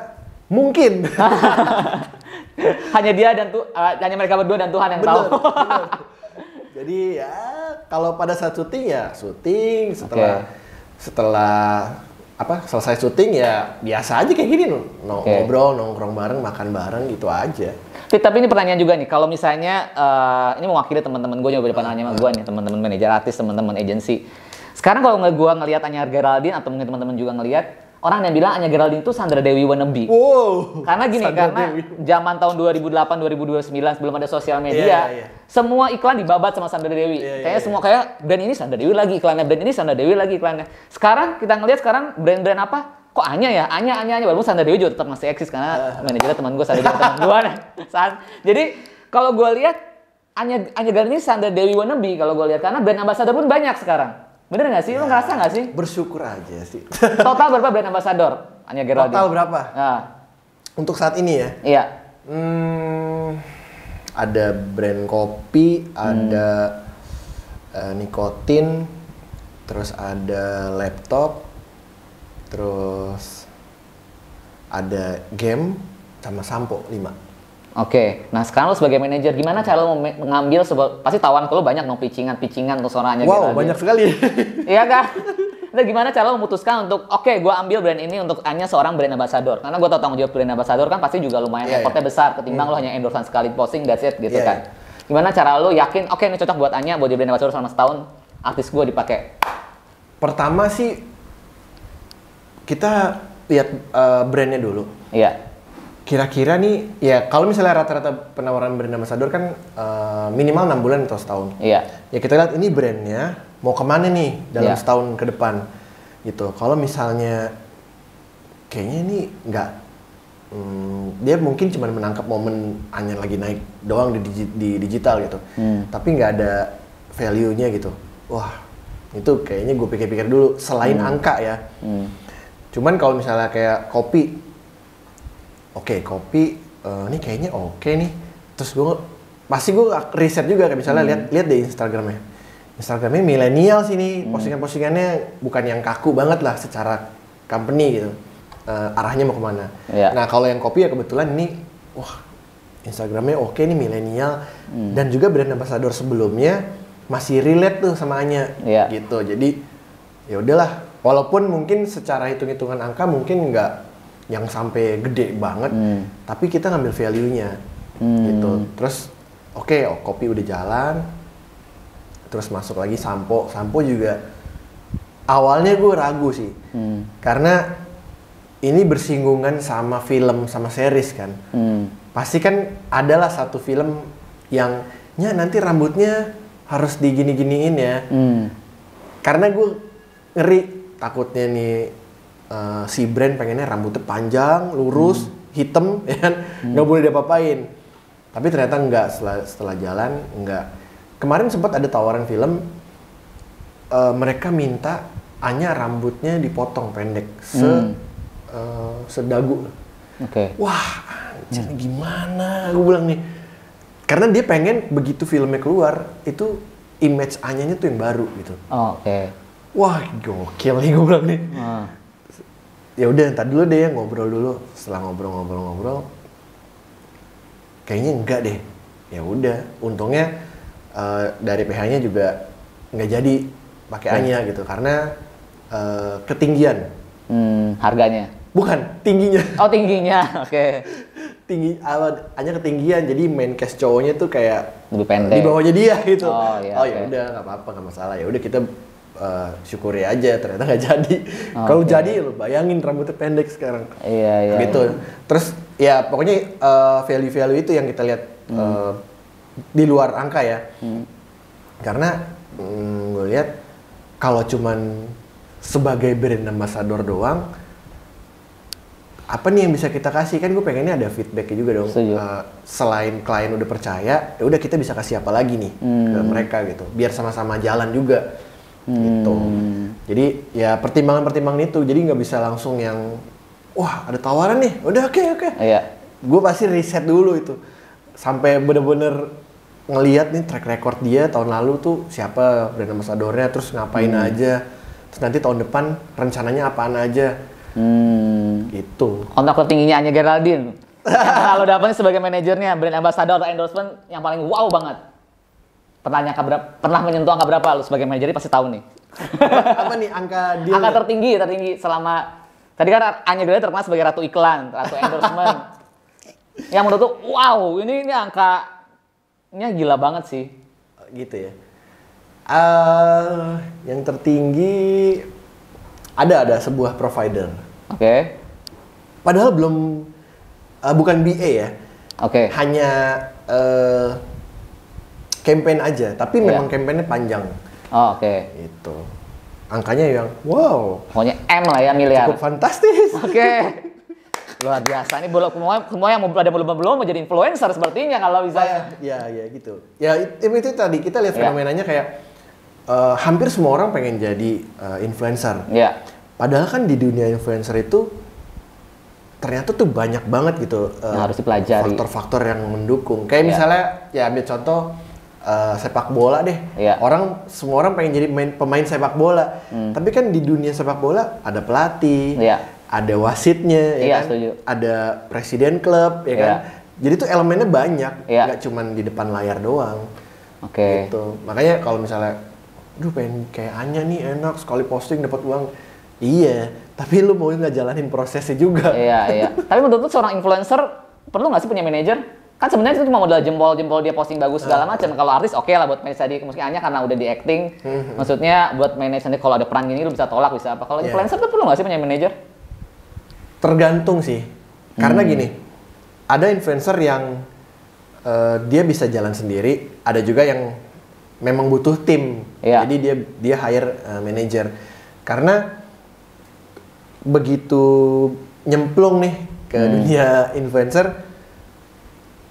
mungkin. hanya dia dan tu, eh, hanya mereka berdua dan Tuhan yang tahu. Bener. Jadi ya kalau pada saat syuting ya syuting setelah setelah apa selesai syuting ya biasa aja kayak gini no, Oke. ngobrol nongkrong bareng makan bareng gitu aja. Tapi, tapi ini pertanyaan juga nih, kalau misalnya eh, ini mewakili teman-teman gue yang depan nanya sama gue nih, teman-teman manajer artis, teman-teman agensi. Sekarang kalau nggak gue ngelihat Anya Geraldine atau mungkin teman-teman juga ngelihat orang yang bilang Anya Geraldine itu Sandra Dewi wannabe. Wow. Karena gini, Sandra karena Dewi. zaman tahun 2008 2029 sebelum ada sosial media, Iya, iya. semua iklan dibabat sama Sandra Dewi. Iya, iya, Kayaknya iya. semua kayak brand ini Sandra Dewi lagi iklannya, brand ini Sandra Dewi lagi iklannya. Sekarang kita ngelihat sekarang brand-brand apa? Kok Anya ya? Anya, Anya, Anya. Walaupun Sandra Dewi juga tetap masih eksis karena manajernya teman gue, Sandra Dewi teman gue. San. Jadi kalau gue lihat Anya Anya Geraldine ini Sandra Dewi wannabe kalau gue lihat karena brand ambassador pun banyak sekarang. Bener nggak sih? Lu ngerasa nggak sih? Bersyukur aja sih. Total berapa brand ambassador Anya Geraldine? Total berapa? Nah, Untuk saat ini ya. iya. Hmm, ada brand kopi, ada eh, nikotin, terus ada laptop, terus ada game sama sampo 5. Oke, nah sekarang lo sebagai manajer gimana cara lo mengambil sebuah pasti tawan ke lo banyak dong pitchingan untuk seorang Anya Wow, Geraldine. banyak sekali. Iya kan? Nah, gimana cara lo memutuskan untuk oke gue ambil brand ini untuk hanya seorang brand ambassador karena gue tau tanggung jawab brand ambassador kan pasti juga lumayan Iya, effortnya iya. besar ketimbang lo hanya endorsean sekali posting that's it gitu Iya, kan. Gimana cara lo yakin oke ini cocok buat Anya buat di brand ambassador selama setahun artis gue dipakai. Pertama sih kita lihat eh, brandnya dulu. Iya. Kira-kira nih, ya kalau misalnya rata-rata penawaran brand ambassador kan eh, minimal enam bulan atau setahun. Iya. Ya kita lihat ini brandnya mau ke mana nih dalam Iya. setahun ke depan, gitu. Kalau misalnya kayaknya ini nggak, hmm, dia mungkin cuma menangkap momen hanya lagi naik doang di, digi- di digital gitu, Hmm. tapi nggak ada value-nya gitu. Wah, itu kayaknya gue pikir-pikir dulu. Selain angka ya, Hmm. Cuman kalau misalnya kayak kopi, oke kopi, eh, ini kayaknya oke nih. Terus gue pasti gue riset juga kayak misalnya lihat lihat deh Instagramnya. Instagramnya milenial sih nih, postingan-postingannya bukan yang kaku banget lah secara company gitu. Eh, arahnya mau ke mana? Iya. Nah kalau yang kopi ya kebetulan ini, wah Instagramnya oke nih milenial dan juga brand ambassador sebelumnya masih relate tuh sama Anya Iya. gitu. Jadi ya udahlah walaupun mungkin secara hitung-hitungan angka mungkin nggak yang sampai gede banget Hmm. tapi kita ngambil value-nya Hmm. gitu terus oke oh, kopi udah jalan terus masuk lagi sampo sampo juga awalnya gue ragu sih Hmm. karena ini bersinggungan sama film sama series kan Hmm. pasti kan adalah satu film yang ya nanti rambutnya harus digini-giniin ya Hmm. karena gue ngeri takutnya nih eh, si brand pengennya rambutnya panjang lurus hitam ya kan nggak boleh diapa-apain tapi ternyata enggak setelah setelah jalan enggak kemarin sempat ada tawaran film eh, mereka minta hanya rambutnya dipotong pendek se Hmm. eh, sedagu Oke. wah anjir ini gimana gue bilang nih karena dia pengen begitu filmnya keluar itu image Anyanya tuh yang baru gitu Oh, Oke. Wah gokil nih gue bilang nih. Ah. Ya udah ntar dulu deh ngobrol dulu. Setelah ngobrol-ngobrol-ngobrol, kayaknya enggak deh. Ya udah, untungnya eh, dari PH-nya juga nggak jadi pakai Oke. Anya gitu karena eh, ketinggian. Hmm, harganya. Bukan tingginya. Oh tingginya, oke. Tinggi awal Anya ketinggian jadi main cast cowoknya tuh kayak Lebih pendek. di bawahnya dia gitu. Oh, iya, oh ya udah nggak apa-apa nggak masalah. Ya udah kita eh, syukuri aja ternyata nggak jadi. Kalau Oke. jadi lo bayangin rambutnya pendek sekarang. Iya iya. gitu. Terus ya pokoknya eh, value-value itu yang kita lihat eh, di luar angka ya. Karena mm, gue lihat kalau cuman sebagai brand ambassador doang apa nih yang bisa kita kasih kan gue pengennya ada feedbacknya juga dong Setuju. Eh, selain klien udah percaya ya udah kita bisa kasih apa lagi nih ke Hmm. mereka gitu biar sama-sama jalan juga gitu Hmm. jadi ya pertimbangan-pertimbangan itu jadi nggak bisa langsung yang wah ada tawaran nih udah oke oke Iya. gue pasti riset dulu itu sampai bener-bener ngeliat nih track record dia tahun lalu tuh siapa brand ambassadornya terus ngapain Hmm. aja terus nanti tahun depan rencananya apaan aja Hmm. gitu Kontak tertingginya Anya Geraldine. Kalau dapat sebagai manajernya brand ambassador atau endorsement yang paling wow banget. Pernah angka berapa? Pernah menyentuh angka berapa lu sebagai manajer pasti tahu nih. apa nih angka deal Angka tertinggi, tertinggi selama tadi kan Anya Geraldine terkenal sebagai ratu iklan, ratu endorsement. yang menurut tuh wow, ini ini angkanya gila banget sih. gitu ya Eh, yang tertinggi ada ada sebuah provider Oke. padahal belum eh, bukan BA ya Oke. hanya eh, campaign aja tapi Iya. memang campaignnya panjang Oh, oke. itu angkanya yang wow Pokoknya M lah ya miliar. cukup fantastis Oke. Luar biasa. Ini belum semua semua yang mau ada belum belum mau jadi influencer sepertinya kalau bisa. ya ya gitu ya itu, itu tadi kita lihat Iya. fenomenanya kayak eh, hampir semua orang pengen jadi eh, influencer Iya. padahal kan di dunia influencer itu ternyata tuh banyak banget gitu Yang harus dipelajari. faktor-faktor yang mendukung kayak Iya. misalnya ya ambil contoh eh, sepak bola deh Iya. orang semua orang pengen jadi main, pemain sepak bola tapi kan di dunia sepak bola ada pelatih Hmm. Iya. ada wasitnya ya Iya, kan setuju. ada presiden klub ya Iya. kan Jadi tuh elemennya banyak, Iya. nggak cuman di depan layar doang. Oke. Gitu. Makanya kalau misalnya, duh pengen kayak Anya nih enak sekali posting dapat uang. Iya, tapi lu mau nggak jalanin prosesnya juga. Iya, iya. Tapi menurut lu seorang influencer perlu nggak sih punya manajer? Kan sebenarnya itu cuma modal jempol-jempol dia posting bagus segala Ah. macam. Kalau artis oke lah buat manage tadi mungkin hanya karena udah di acting. Hmm. Maksudnya buat manage nanti kalau ada peran gini lu bisa tolak bisa apa. Kalau Iya. influencer tuh perlu nggak sih punya manajer? Tergantung sih, karena Hmm. gini, ada influencer yang eh, dia bisa jalan sendiri, ada juga yang memang butuh tim, Iya. jadi dia dia hire eh, manager. Karena begitu nyemplung nih ke Hmm. dunia influencer,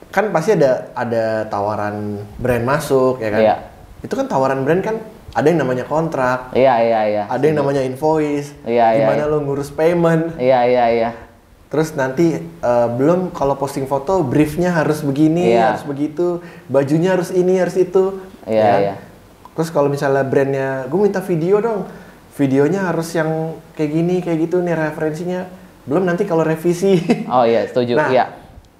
kan pasti ada ada tawaran brand masuk ya kan? Iya. Itu kan tawaran brand kan ada yang namanya kontrak, Iya, iya, iya. ada yang namanya invoice, Iya, iya, gimana iya. lo ngurus payment. Iya, iya, iya. Terus nanti eh, belum kalau posting foto briefnya harus begini, Iya. harus begitu, bajunya harus ini, harus itu. Iya, ya kan? iya. Terus kalau misalnya brandnya, gue minta video dong, videonya harus yang kayak gini, kayak gitu nih referensinya. Belum nanti kalau revisi. Oh iya, setuju. Nah, Iya.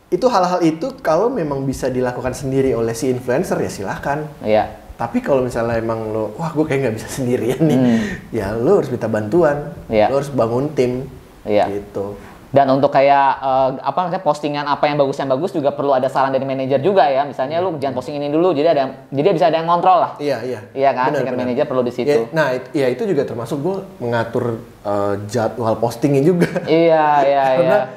Itu hal-hal itu kalau memang bisa dilakukan sendiri oleh si influencer ya silahkan. Iya. Tapi kalau misalnya emang lo, wah gue kayak nggak bisa sendirian nih, Hmm. ya lo harus minta bantuan, Iya. lo harus bangun tim, Iya. gitu. Dan untuk kayak eh, apa namanya postingan apa yang bagus yang bagus juga perlu ada saran dari manajer juga ya. Misalnya lu jangan posting ini dulu, jadi ada yang, jadi bisa ada yang ngontrol lah. Iya iya. Iya kan, Benar, benar. manajer perlu di situ. Ya, nah it- ya itu juga termasuk gue mengatur eh, jadwal postingnya juga. Iya, iya, Karena iya.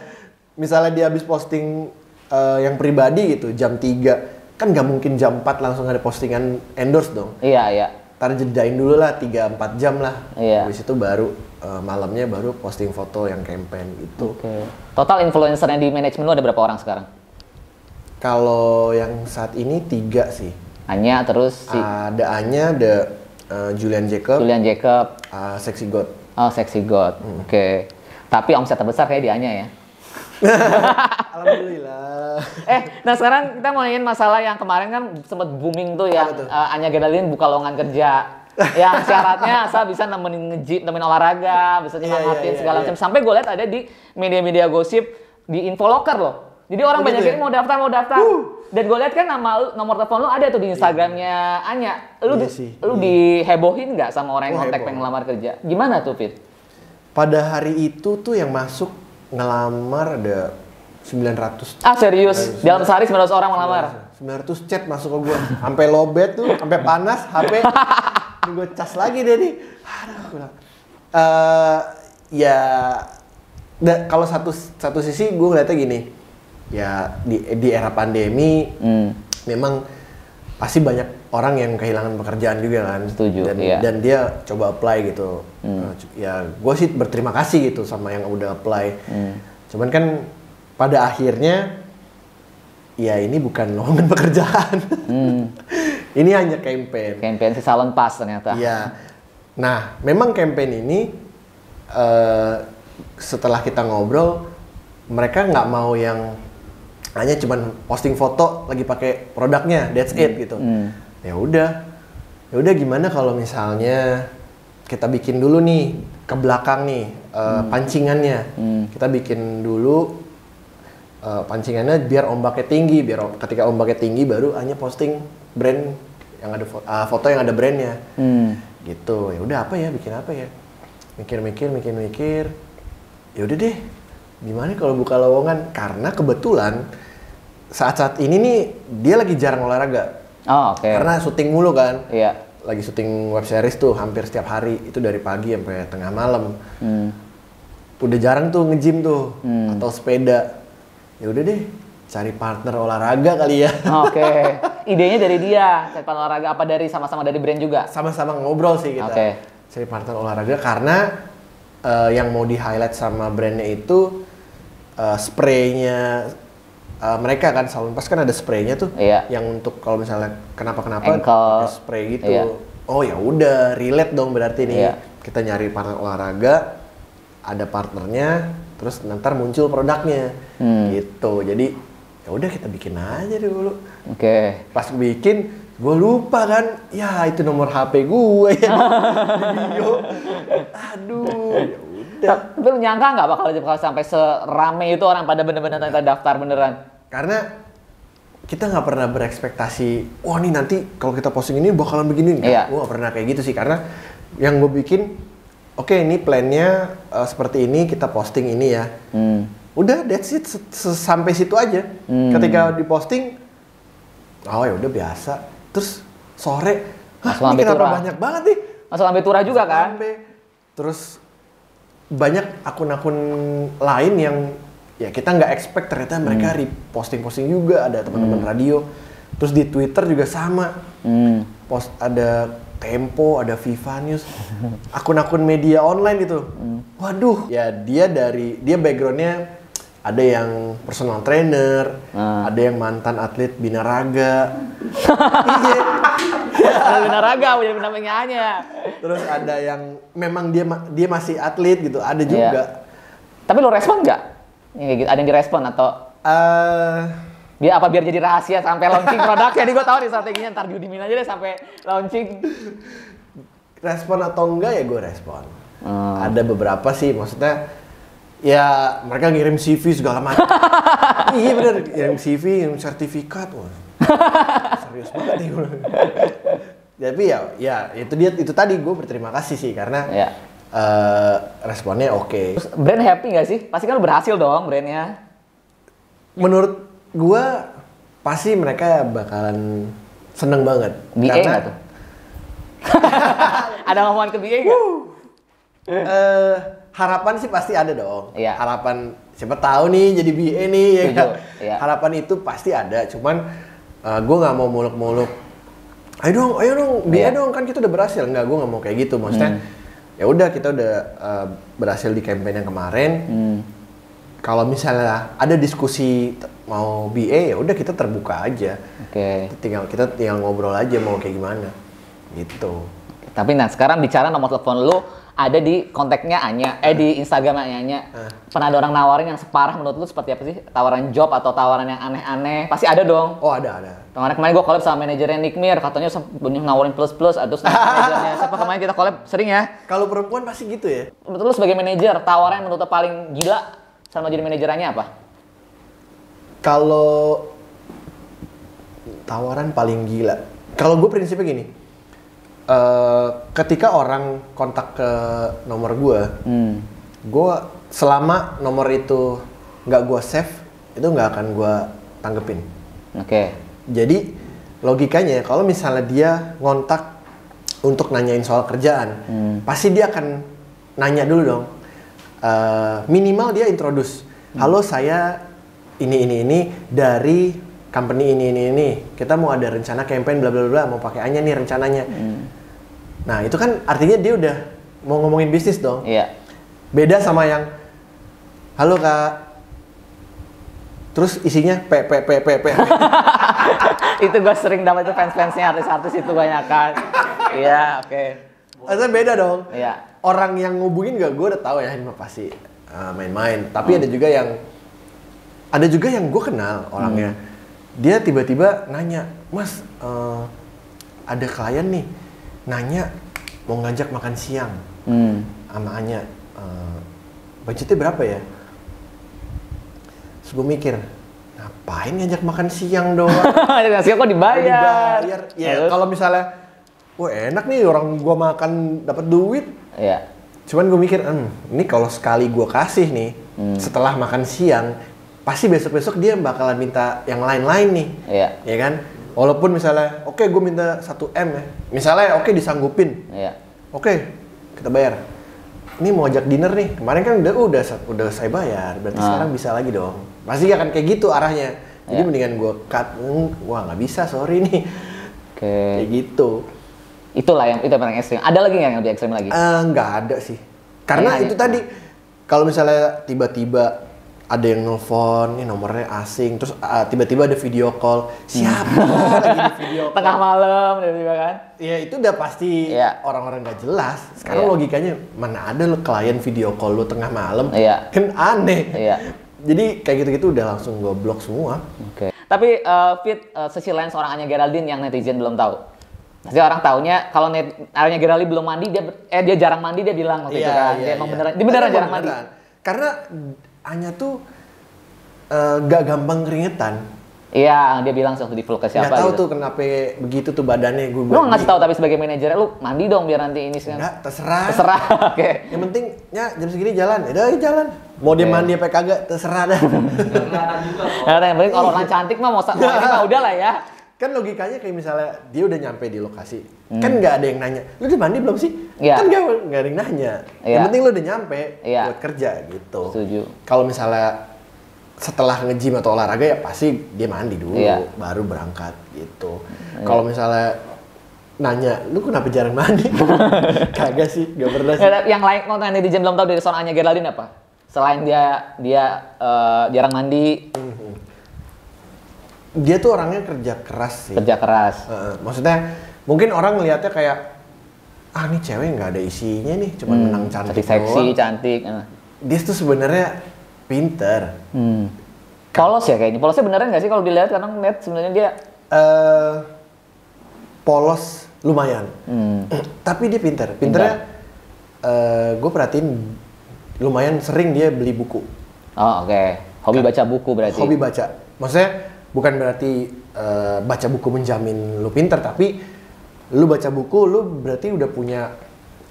misalnya dia habis posting eh, yang pribadi gitu jam 3 kan nggak mungkin jam 4 langsung ada postingan endorse dong. Iya, iya. Ntar jedain dulu lah 3-4 jam lah. Iya. Habis itu baru eh, malamnya baru posting foto yang campaign gitu. Oke. Total influencer yang di manajemen lu ada berapa orang sekarang? Kalau yang saat ini tiga sih. Hanya terus si Ada Anya, ada eh, Julian Jacob, Julian Jacob, eh, Sexy God. oh Sexy God. Hmm. Oke. Tapi omset terbesar kayak di Anya ya. Alhamdulillah. Eh, nah sekarang kita mau nanyain masalah yang kemarin kan sempat booming tuh yang tuh? eh, Anya Gadalin buka lowongan kerja. yang syaratnya asal bisa nemenin nge nemenin olahraga, bisa Iya, nyemangatin iya, iya, segala iya. macam. Sampai gue lihat ada di media-media gosip di Infoloker loh. Jadi orang Oh, banyak gitu yang ya? mau daftar, mau daftar. Dan gue lihat kan nama lu- nomor telepon lu ada tuh di Instagramnya Anya. Lu Iya di- sih, lu iya. dihebohin nggak sama orang yang kontak pengen ngelamar kerja? Gimana tuh, Fit? Pada hari itu tuh yang masuk ngelamar ada 900 Ah serius, dalam sehari 900 orang melamar. 900 chat masuk ke gua. Sampai lobet tuh, sampai panas HP. Gua cas lagi deh nih. Aduh. Eh, ya kalau satu satu sisi gue ngeliatnya gini. Ya di di era pandemi Hmm. memang pasti banyak orang yang kehilangan pekerjaan juga kan. Setuju, Dan, iya. dan dia coba apply gitu. Hmm. Eh, ya gue sih berterima kasih gitu sama yang udah apply. Hmm. Cuman kan pada akhirnya ya ini bukan lowongan pekerjaan. Hmm. ini hanya campaign. Campaign si Salon Pass ternyata. Iya. Nah, memang campaign ini eh, setelah kita ngobrol, mereka nggak mau yang hanya cuman posting foto lagi pakai produknya, that's it gitu. Hmm. Ya udah, ya udah gimana kalau misalnya kita bikin dulu nih ke belakang nih eh, pancingannya, Hmm. kita bikin dulu eh, pancingannya biar ombaknya tinggi, biar ketika ombaknya tinggi baru hanya posting brand yang ada fo- ah, foto yang ada brandnya. Hmm. gitu. Ya udah apa ya? Bikin apa ya? Mikir-mikir mikir-mikir ya udah deh. Gimana kalau buka lowongan? Karena kebetulan saat-saat ini nih dia lagi jarang olahraga Oh, oke. karena syuting mulu kan Iya. lagi syuting web series tuh hampir setiap hari itu dari pagi sampai tengah malam Hmm. udah jarang tuh nge-gym tuh Hmm. atau sepeda ya udah deh cari partner olahraga kali ya Oke. Idenya dari dia, cari partner olahraga apa dari sama-sama dari brand juga? sama-sama ngobrol sih kita Oke. cari partner olahraga karena eh, yang mau di highlight sama brandnya itu eh, spraynya eh, mereka kan Salon Pas kan ada spraynya tuh Iya. yang untuk kalau misalnya kenapa-kenapa Ankle. pakai spray gitu Iya. oh ya udah relate dong berarti nih Iya. kita nyari partner olahraga ada partnernya terus nanti muncul produknya Hmm. gitu jadi ya udah kita bikin aja dulu Oke. pas bikin gue lupa kan ya itu nomor HP gue ya bio aduh ya udah Tapi lu nyangka nggak bakal bakal sampai serame itu orang pada bener-bener ternyata daftar beneran? Karena kita nggak pernah berekspektasi, wah nih nanti kalau kita posting ini bakalan begini. Iya. Gue nggak pernah kayak gitu sih, karena yang gue bikin, oke ini plannya eh, seperti ini, kita posting ini ya. Hmm. Udah, that's it, sampai situ aja. Hmm. Ketika diposting, oh ya udah biasa. Terus sore, hah ini kenapa turah. banyak banget nih? Masuk ambil turah juga kan? Sampai. Terus banyak akun-akun lain yang ya kita nggak expect ternyata mereka reposting-posting juga ada teman-teman radio. Terus di Twitter juga sama. Hmm. Post ada Tempo, ada Viva News, akun-akun media online itu. Waduh, ya dia dari dia backgroundnya ada yang personal trainer, Ah. ada yang mantan atlet binaraga. iya. Binaraga, punya bina penyanyi. Terus ada yang memang dia dia masih atlet gitu, ada juga. Iya. Tapi lo respon nggak? Ya, kayak gitu, ada yang direspon atau eh dia apa biar jadi rahasia sampai launching produk? Jadi gue tahu nih strateginya ntar diudimin aja deh sampai launching. respon atau enggak ya gue respon. Hmm. Ada beberapa sih, maksudnya ya mereka ngirim CV segala macam. iya bener, ngirim CV, ngirim sertifikat. Wah. Serius banget nih. Tapi ya, ya itu dia itu tadi gue berterima kasih sih karena Iya. Eh, responnya oke. Terus brand happy nggak sih? Pasti kan lo berhasil dong brandnya. Menurut gue pasti mereka bakalan seneng banget. BA nggak tuh? ada ngomongan ke BA nggak? Eh, harapan sih pasti ada dong. Iya. Harapan siapa tahu nih jadi BA nih ya kan? iya. Harapan itu pasti ada. Cuman gue nggak mau muluk-muluk. Ayo dong, ayo dong, BA Iya. dong kan kita udah berhasil. Enggak, gue nggak mau kayak gitu. Maksudnya ya udah kita udah eh, berhasil di campaign yang kemarin. Hmm. Kalau misalnya ada diskusi mau BA ya udah kita terbuka aja. Oke. Tinggal kita tinggal ngobrol aja mau kayak gimana. Gitu. Tapi nah sekarang bicara nomor telepon lu ada di kontaknya Anya, eh di Instagramnya Anya. Pernah ada orang nawarin yang separah menurut lu seperti apa sih? Tawaran job atau tawaran yang aneh-aneh? Pasti ada dong. Oh ada ada. Kemarin kemarin gue collab sama manajernya Nick Mir, katanya banyak nawarin plus plus, ada manajernya siapa kemarin kita collab sering ya. Kalau perempuan pasti gitu ya. Menurut lu sebagai manajer, tawaran yang menurut lu paling gila sama jadi manajerannya apa? Kalau tawaran paling gila, kalau gue prinsipnya gini, eh, ketika orang kontak ke nomor gue, Hmm. gue selama nomor itu nggak gue save, itu nggak akan gue tanggepin. Oke. Jadi logikanya kalau misalnya dia ngontak untuk nanyain soal kerjaan, pasti dia akan nanya dulu dong. Eh, minimal dia introduce, halo saya ini ini ini dari company ini ini ini. Kita mau ada rencana campaign bla bla bla, mau pakai Anya nih rencananya. Nah itu kan artinya dia udah mau ngomongin bisnis dong. Iya. Beda sama yang halo kak. Terus isinya p p p p p. itu gue sering dapat itu fans-fansnya artis-artis itu banyak kan. Iya, oke. Maksudnya beda dong. Iya. Orang yang ngubungin gak gue udah tahu ya ini pasti uh, main-main. Tapi ada juga yang ada juga yang gue kenal orangnya. Dia tiba-tiba nanya, Mas, uh, ada klien nih nanya mau ngajak makan siang Hmm. sama Anya. Uh, budgetnya berapa ya? Terus gue mikir, ngapain ngajak makan siang doang? Nasi kok dibayar. dibayar. Ya kalau misalnya, wah enak nih orang gua makan dapat duit. Iya. Cuman gue mikir, hmm, ini kalau sekali gua kasih nih, Hmm. setelah makan siang, pasti besok-besok dia bakalan minta yang lain-lain nih. Iya. Ya kan? Walaupun misalnya, oke gue minta 1 M ya. Misalnya, oke disanggupin. Iya. Oke, kita bayar. Ini mau ajak dinner nih. Kemarin kan udah udah udah saya bayar. Berarti Ah. sekarang bisa lagi dong. Pasti akan kayak gitu arahnya. Jadi Iya. mendingan gue cut. Hmm, wah nggak bisa, sorry nih. Oke. Kayak gitu. Itulah yang itu yang paling ekstrim. Ada lagi nggak yang lebih ekstrim lagi? Eh, nggak ada sih. Karena itu tadi kalau misalnya tiba-tiba ada yang nelfon, ini nomornya asing, terus ah, tiba-tiba ada video call, siapa lagi di video call? Tengah malam tiba-tiba kan? Ya itu udah pasti Iya. orang-orang nggak jelas. Sekarang Iya. logikanya mana ada lo klien video call lu tengah malam? Iya. Kan aneh. Iya. Jadi kayak gitu-gitu udah langsung gue blok semua. Oke. Tapi eh, Fit uh, sisi lain seorang Anya Geraldine yang netizen belum tahu. Pasti orang taunya kalau net Anya Geraldine belum mandi dia eh dia jarang mandi dia bilang waktu itu kan. dia emang beneran dia beneran jarang mandi. Karena Anya tuh eh, gak gampang keringetan. Iya, dia bilang waktu di vlog ke siapa tahu gitu. tuh kenapa begitu tuh badannya gue. Lu nggak tahu tapi sebagai manajer lu mandi dong biar nanti ini sih. Enggak, terserah. Terserah. Oke. Yang penting ya jam segini jalan. Ya udah jalan. Mau dia mandi apa kagak terserah dah. Nah, yang penting orang cantik mah mau sa- mau ini mah udah lah ya. Kan logikanya kayak misalnya dia udah nyampe di lokasi. Kan nggak ada yang nanya. Lu udah mandi belum sih? Hmm. Iya. Kan nggak nggak ada yang nanya. Iya. Yang penting lu udah nyampe Iya. buat kerja gitu. Setuju. Kalau misalnya setelah nge-gym atau olahraga ya pasti dia mandi dulu Iya. baru berangkat gitu. Kalau misalnya nanya, lu kenapa jarang mandi? Kagak sih, gak pernah sih. Ya, yang lain konten netizen belum tahu dari seorang Anya Geraldine apa? Selain dia dia eh, jarang mandi, Dia tuh orangnya kerja keras sih. kerja keras. Heeh, maksudnya mungkin orang ngelihatnya kayak ah ini cewek nggak ada isinya nih, cuma Hmm, menang cantik cantik seksi, doang. cantik. eh. Dia tuh sebenarnya pinter. Hmm. Polos ya kayaknya. Polosnya beneran nggak sih kalau dilihat karena ngeliat sebenarnya dia eh polos lumayan. hmm, Tapi dia pinter. Pinternya gue perhatiin lumayan sering dia beli buku. Oh, oke. Hobi baca buku berarti. Hobi baca. Maksudnya bukan berarti eh, baca buku menjamin lu pinter, tapi lu baca buku lu berarti udah punya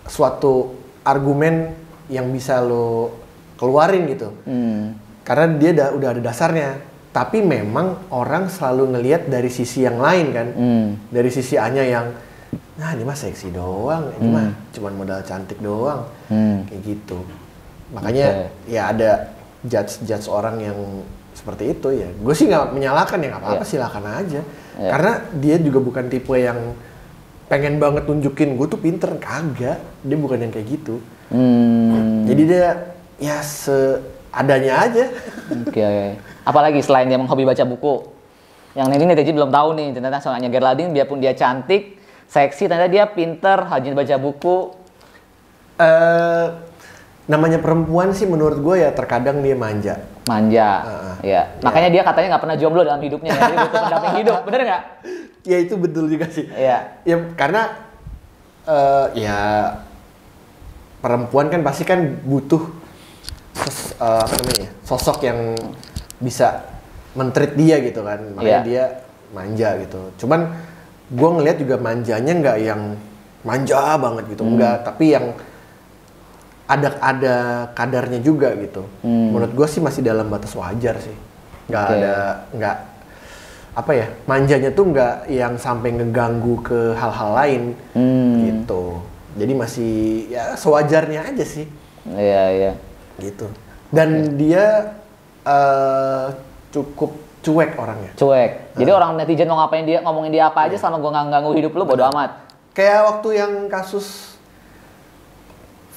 suatu argumen yang bisa lu keluarin gitu. Hmm. Karena dia da- udah ada dasarnya. Tapi memang orang selalu ngelihat dari sisi yang lain kan. Hmm. Dari sisi Anya yang nah ini mah seksi doang, ini mah cuman modal cantik doang. Hmm. Kayak gitu. Makanya ya ada judge-judge orang yang seperti itu ya. Gue sih nggak menyalahkan ya nggak apa-apa Iya. silakan aja. Iya. Karena dia juga bukan tipe yang pengen banget tunjukin gue tuh pinter kagak. Dia bukan yang kayak gitu. Hmm. Jadi dia ya seadanya aja. Oke. Apalagi selain dia hobi baca buku. Yang ini netizen belum tahu nih ternyata soalnya Geraldine biarpun dia cantik, seksi, ternyata dia pinter, rajin baca buku. eh namanya perempuan sih menurut gue ya terkadang dia manja. Manja. Heeh. ya. Makanya dia katanya nggak pernah jomblo dalam hidupnya. ya. Jadi butuh pendamping hidup. Bener nggak? Ya itu betul juga sih. Iya. Ya karena eh ya perempuan kan pasti kan butuh sos- eh, apa namanya ya, sosok yang bisa mentreat dia gitu kan. Makanya Iya. dia manja gitu. Cuman gue ngelihat juga manjanya nggak yang manja banget gitu, Hmm. enggak. Tapi yang ada ada kadarnya juga gitu. Hmm. Menurut gue sih masih dalam batas wajar sih. Nggak Oke. ada nggak apa ya manjanya tuh nggak yang sampai ngeganggu ke hal-hal lain Hmm. gitu. Jadi masih ya sewajarnya aja sih Iya, iya. gitu. Dan dia eh, cukup cuek orangnya. Cuek. Jadi orang netizen mau ngapain dia, ngomongin dia apa aja selama gua nggak ganggu hidup lu bodo amat. Kayak waktu yang kasus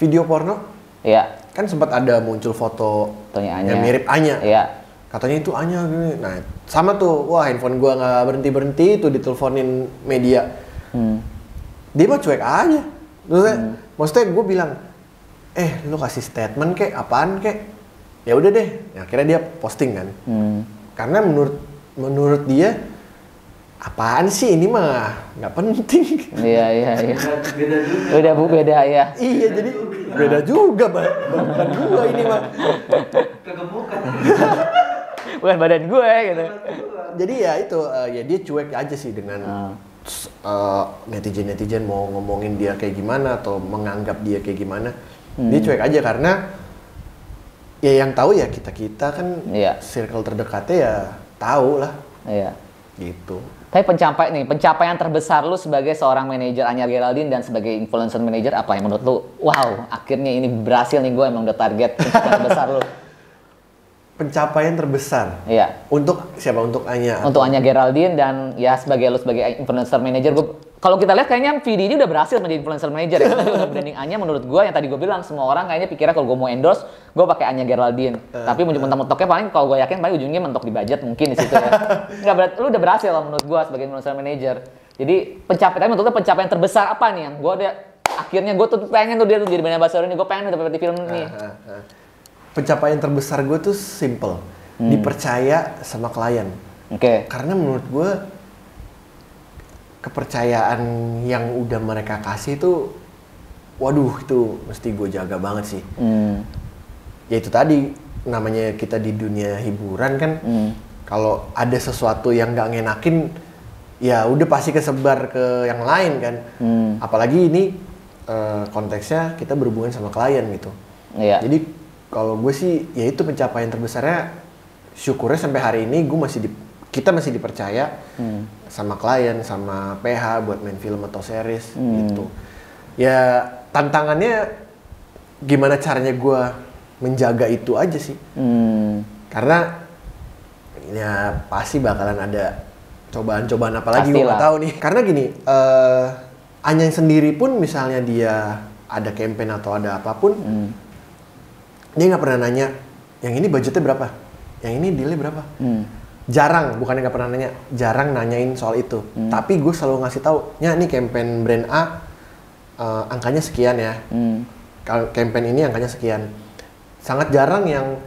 video porno Iya. kan sempat ada muncul foto Fotonya Anya. yang mirip Anya. Iya. Katanya itu Anya gini. Nah, sama tuh. Wah, handphone gua nggak berhenti-berhenti tuh diteleponin media. Hmm. Dia mah cuek aja. Maksudnya, maksudnya gue bilang, "Eh, lu kasih statement kek, apaan kek?" Ya udah deh. Nah, akhirnya dia posting kan. Hmm. Karena menurut menurut dia apaan sih ini mah nggak penting. Iya, iya, iya. beda juga Udah bu beda ya. iya, jadi beda juga, Bang. Bukan gua ini mah. kegemukan Bukan badan gue gitu. jadi ya itu eh, ya dia cuek aja sih dengan Ah. netizen netizen mau ngomongin dia kayak gimana atau menganggap dia kayak gimana Hmm. dia cuek aja karena ya yang tahu ya kita kita kan Iya. circle terdekatnya ya tahu lah Iya. gitu Tapi pencapai nih, pencapaian terbesar lu sebagai seorang manajer Anya Geraldine dan sebagai influencer manager apa yang menurut lu? Wow, akhirnya ini berhasil nih gue emang udah target pencapaian terbesar lu. pencapaian terbesar Iya. untuk siapa untuk Anya Untuk Anya Geraldine dan ya sebagai lu sebagai influencer manager gue kalau kita lihat kayaknya VD ini udah berhasil menjadi influencer manager ya. Udah branding Anya menurut gue yang tadi gue bilang semua orang kayaknya pikirnya kalau gue mau endorse gue pakai Anya Geraldine. Tapi mentok-mentoknya paling kalau gue yakin paling ujungnya mentok di budget mungkin di situ ya. Enggak berarti lu udah berhasil lah menurut gue sebagai influencer manager. Jadi pencapaian menurut lu pencapaian terbesar apa nih yang gue udah akhirnya gue tuh pengen tuh dia tuh jadi brand ambassador ini gue pengen dapat di film ini. Ah, ah, ah. pencapaian terbesar gue tuh simple Hmm. dipercaya sama klien Oke. karena menurut gue kepercayaan yang udah mereka kasih tuh waduh itu mesti gue jaga banget sih Hmm. ya itu tadi namanya kita di dunia hiburan kan Hmm. kalau ada sesuatu yang nggak ngenakin ya udah pasti kesebar ke yang lain kan Hmm. apalagi ini eh, konteksnya kita berhubungan sama klien gitu Iya. jadi kalau gue sih ya itu pencapaian terbesarnya syukurnya sampai hari ini gue masih di- kita masih dipercaya Hmm. sama klien sama PH buat main film atau series Hmm. gitu ya tantangannya gimana caranya gue menjaga itu aja sih Hmm. karena ya pasti bakalan ada cobaan-cobaan apa lagi gue nggak tahu nih karena gini Anyang sendiri pun misalnya dia ada campaign atau ada apa pun Hmm. dia nggak pernah nanya yang ini budgetnya berapa yang ini dealnya berapa Hmm. Jarang bukannya nggak pernah nanya jarang nanyain soal itu Hmm. tapi gue selalu ngasih tahu ya ini campaign brand A eh, angkanya sekian ya Hmm. kalau campaign ini angkanya sekian sangat jarang yang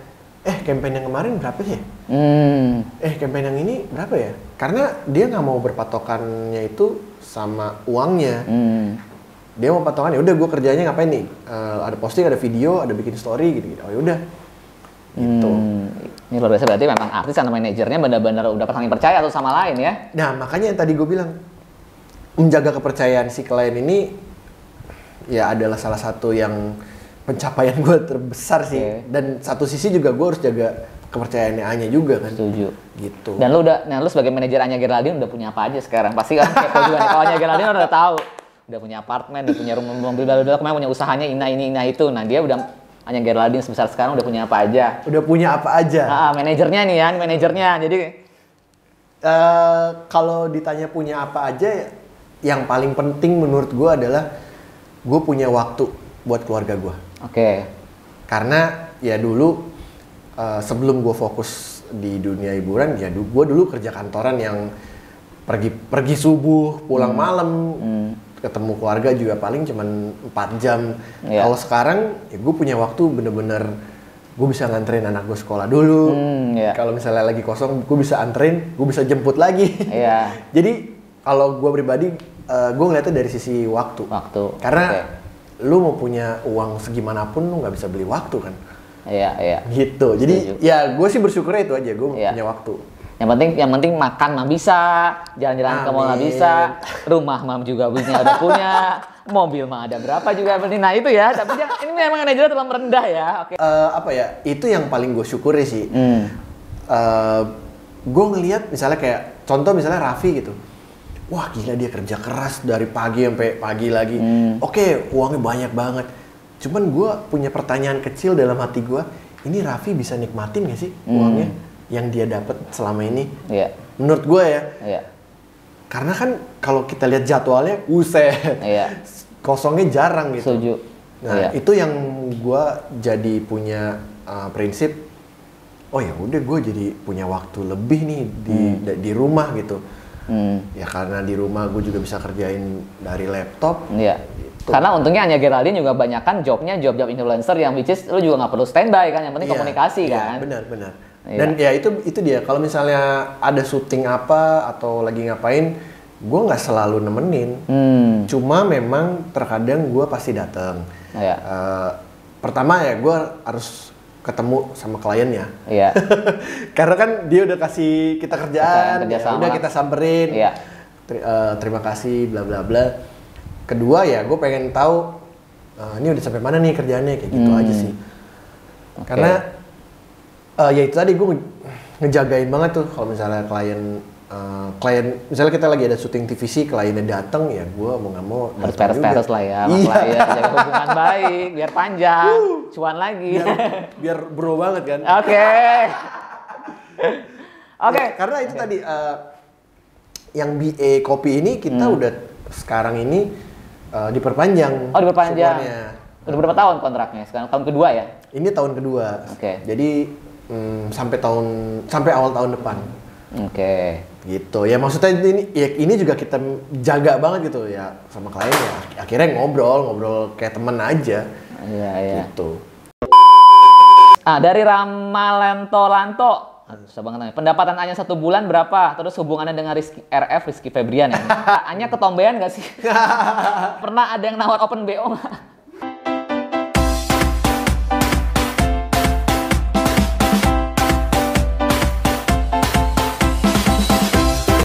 eh campaign yang kemarin berapa sih Hmm. eh campaign yang ini berapa ya karena dia nggak mau berpatokannya itu sama uangnya Hmm. dia mau patokan ya udah gue kerjanya ngapain nih Eh, ada posting ada video ada bikin story gitu gitu oh ya udah gitu Hmm. Ini luar biasa berarti memang artis sama manajernya benar-benar udah saling percaya satu sama lain ya. nah makanya yang tadi gue bilang menjaga kepercayaan si klien ini ya adalah salah satu yang pencapaian gue terbesar sih Oke. dan satu sisi juga gue harus jaga kepercayaannya Anya juga kan Setuju. gitu Dan lu udah, nah lu sebagai manajer Anya Geraldine udah punya apa aja sekarang? Pasti kan kepo juga nih. Kalau Anya Geraldine udah tahu, udah punya apartemen, udah punya rumah mobil, bla bla, kemarin punya usahanya ina ini ina itu. Nah dia udah Anya Geraldine sebesar sekarang udah punya apa aja? udah punya apa aja Ah, manajernya nih ya, manajernya. Jadi Eh, kalau ditanya punya apa aja, yang paling penting menurut gue adalah gue punya waktu buat keluarga gue. oke. Karena ya dulu eh, sebelum gue fokus di dunia hiburan, ya gue dulu kerja kantoran yang pergi pergi subuh, pulang malam, Hmm. Ketemu keluarga juga paling cuman 4 jam. Iya. Kalau sekarang ya gue punya waktu bener-bener gue bisa nganterin anak gue sekolah dulu. Hmm, iya. Kalau misalnya lagi kosong, gue bisa anterin, gue bisa jemput lagi. Iya. Jadi kalau gue pribadi, gue ngeliatnya dari sisi waktu. Waktu. Karena Oke. lu mau punya uang segimanapun, lu nggak bisa beli waktu kan. Iya, iya. Gitu. Jadi Setuju. ya gue sih bersyukurnya itu aja, gue Iya. punya waktu. Yang penting yang penting makan mah bisa, jalan-jalan ke mall mah bisa, rumah mah juga punya udah punya, mobil mah ada berapa juga penting. Nah itu ya, tapi jangan, ini memang manajernya terlalu rendah ya. Oke. Eh, apa ya? Itu yang paling gue syukuri sih. Hmm. gue ngelihat misalnya kayak contoh misalnya Raffi gitu. Wah gila dia kerja keras dari pagi sampai pagi lagi. Hmm. Oke uangnya banyak banget. Cuman gue punya pertanyaan kecil dalam hati gue. Ini Raffi bisa nikmatin gak sih Hmm. Yang dia dapat selama ini? Iya, Menurut gue ya. iya, Karena kan kalau kita lihat jadwalnya, buset. iya. Kosongnya jarang gitu. Setuju. Nah, Iya. itu yang gua jadi punya uh, prinsip oh ya udah gue jadi punya waktu lebih nih di da- di rumah gitu. Hmm. Ya karena di rumah gue juga bisa kerjain dari laptop. Iya. Gitu. Karena untungnya Anya Geraldine juga banyak kan jobnya job-job influencer yang which is lu juga nggak perlu standby kan, yang penting Iya, komunikasi iya, kan. Benar, benar. Iya. Dan ya itu itu dia. Kalau misalnya ada syuting apa atau lagi ngapain, gue nggak selalu nemenin. Hmm. Cuma memang terkadang gue pasti datang. Iya. Eh, pertama ya gue harus ketemu sama kliennya. Iya. Karena kan dia udah kasih kita kerjaan, Kerja ya udah kita samperin. Iya. Ter- eh, terima kasih, bla bla bla. Kedua ya, gue pengen tahu eh, ini udah sampai mana nih kerjaannya kayak gitu Hmm. aja sih. Oke. Karena eh, ya itu tadi gue nge- ngejagain banget tuh kalau misalnya klien eh, klien misalnya kita lagi ada syuting TVC kliennya datang ya gue mau nggak mau harus datang juga. peres-peres lah ya, Iya. klien, jaga hubungan baik, biar panjang, cuan lagi. biar, biar bro banget kan. Oke. Oke. Ya, karena itu tadi eh, yang BA kopi ini kita Hmm. udah sekarang ini eh, diperpanjang. Oh diperpanjang. supportnya. Udah berapa tahun kontraknya? Sekarang tahun kedua ya? Ini tahun kedua. Oke. Jadi mm, sampai tahun sampai awal tahun depan. Oke. Gitu. Ya maksudnya ini ya ini juga kita jaga banget gitu ya sama klien ya. Akhirnya ngobrol, ngobrol kayak temen aja. Iya, iya. Gitu. Ah, dari Ramalento Lanto. Aduh, susah banget namanya. Pendapatan Anya satu bulan berapa? Terus hubungannya dengan Rizky, RF Rizky Febrian ya? Anya ketombean gak sih? Pernah ada yang nawar open BO nggak?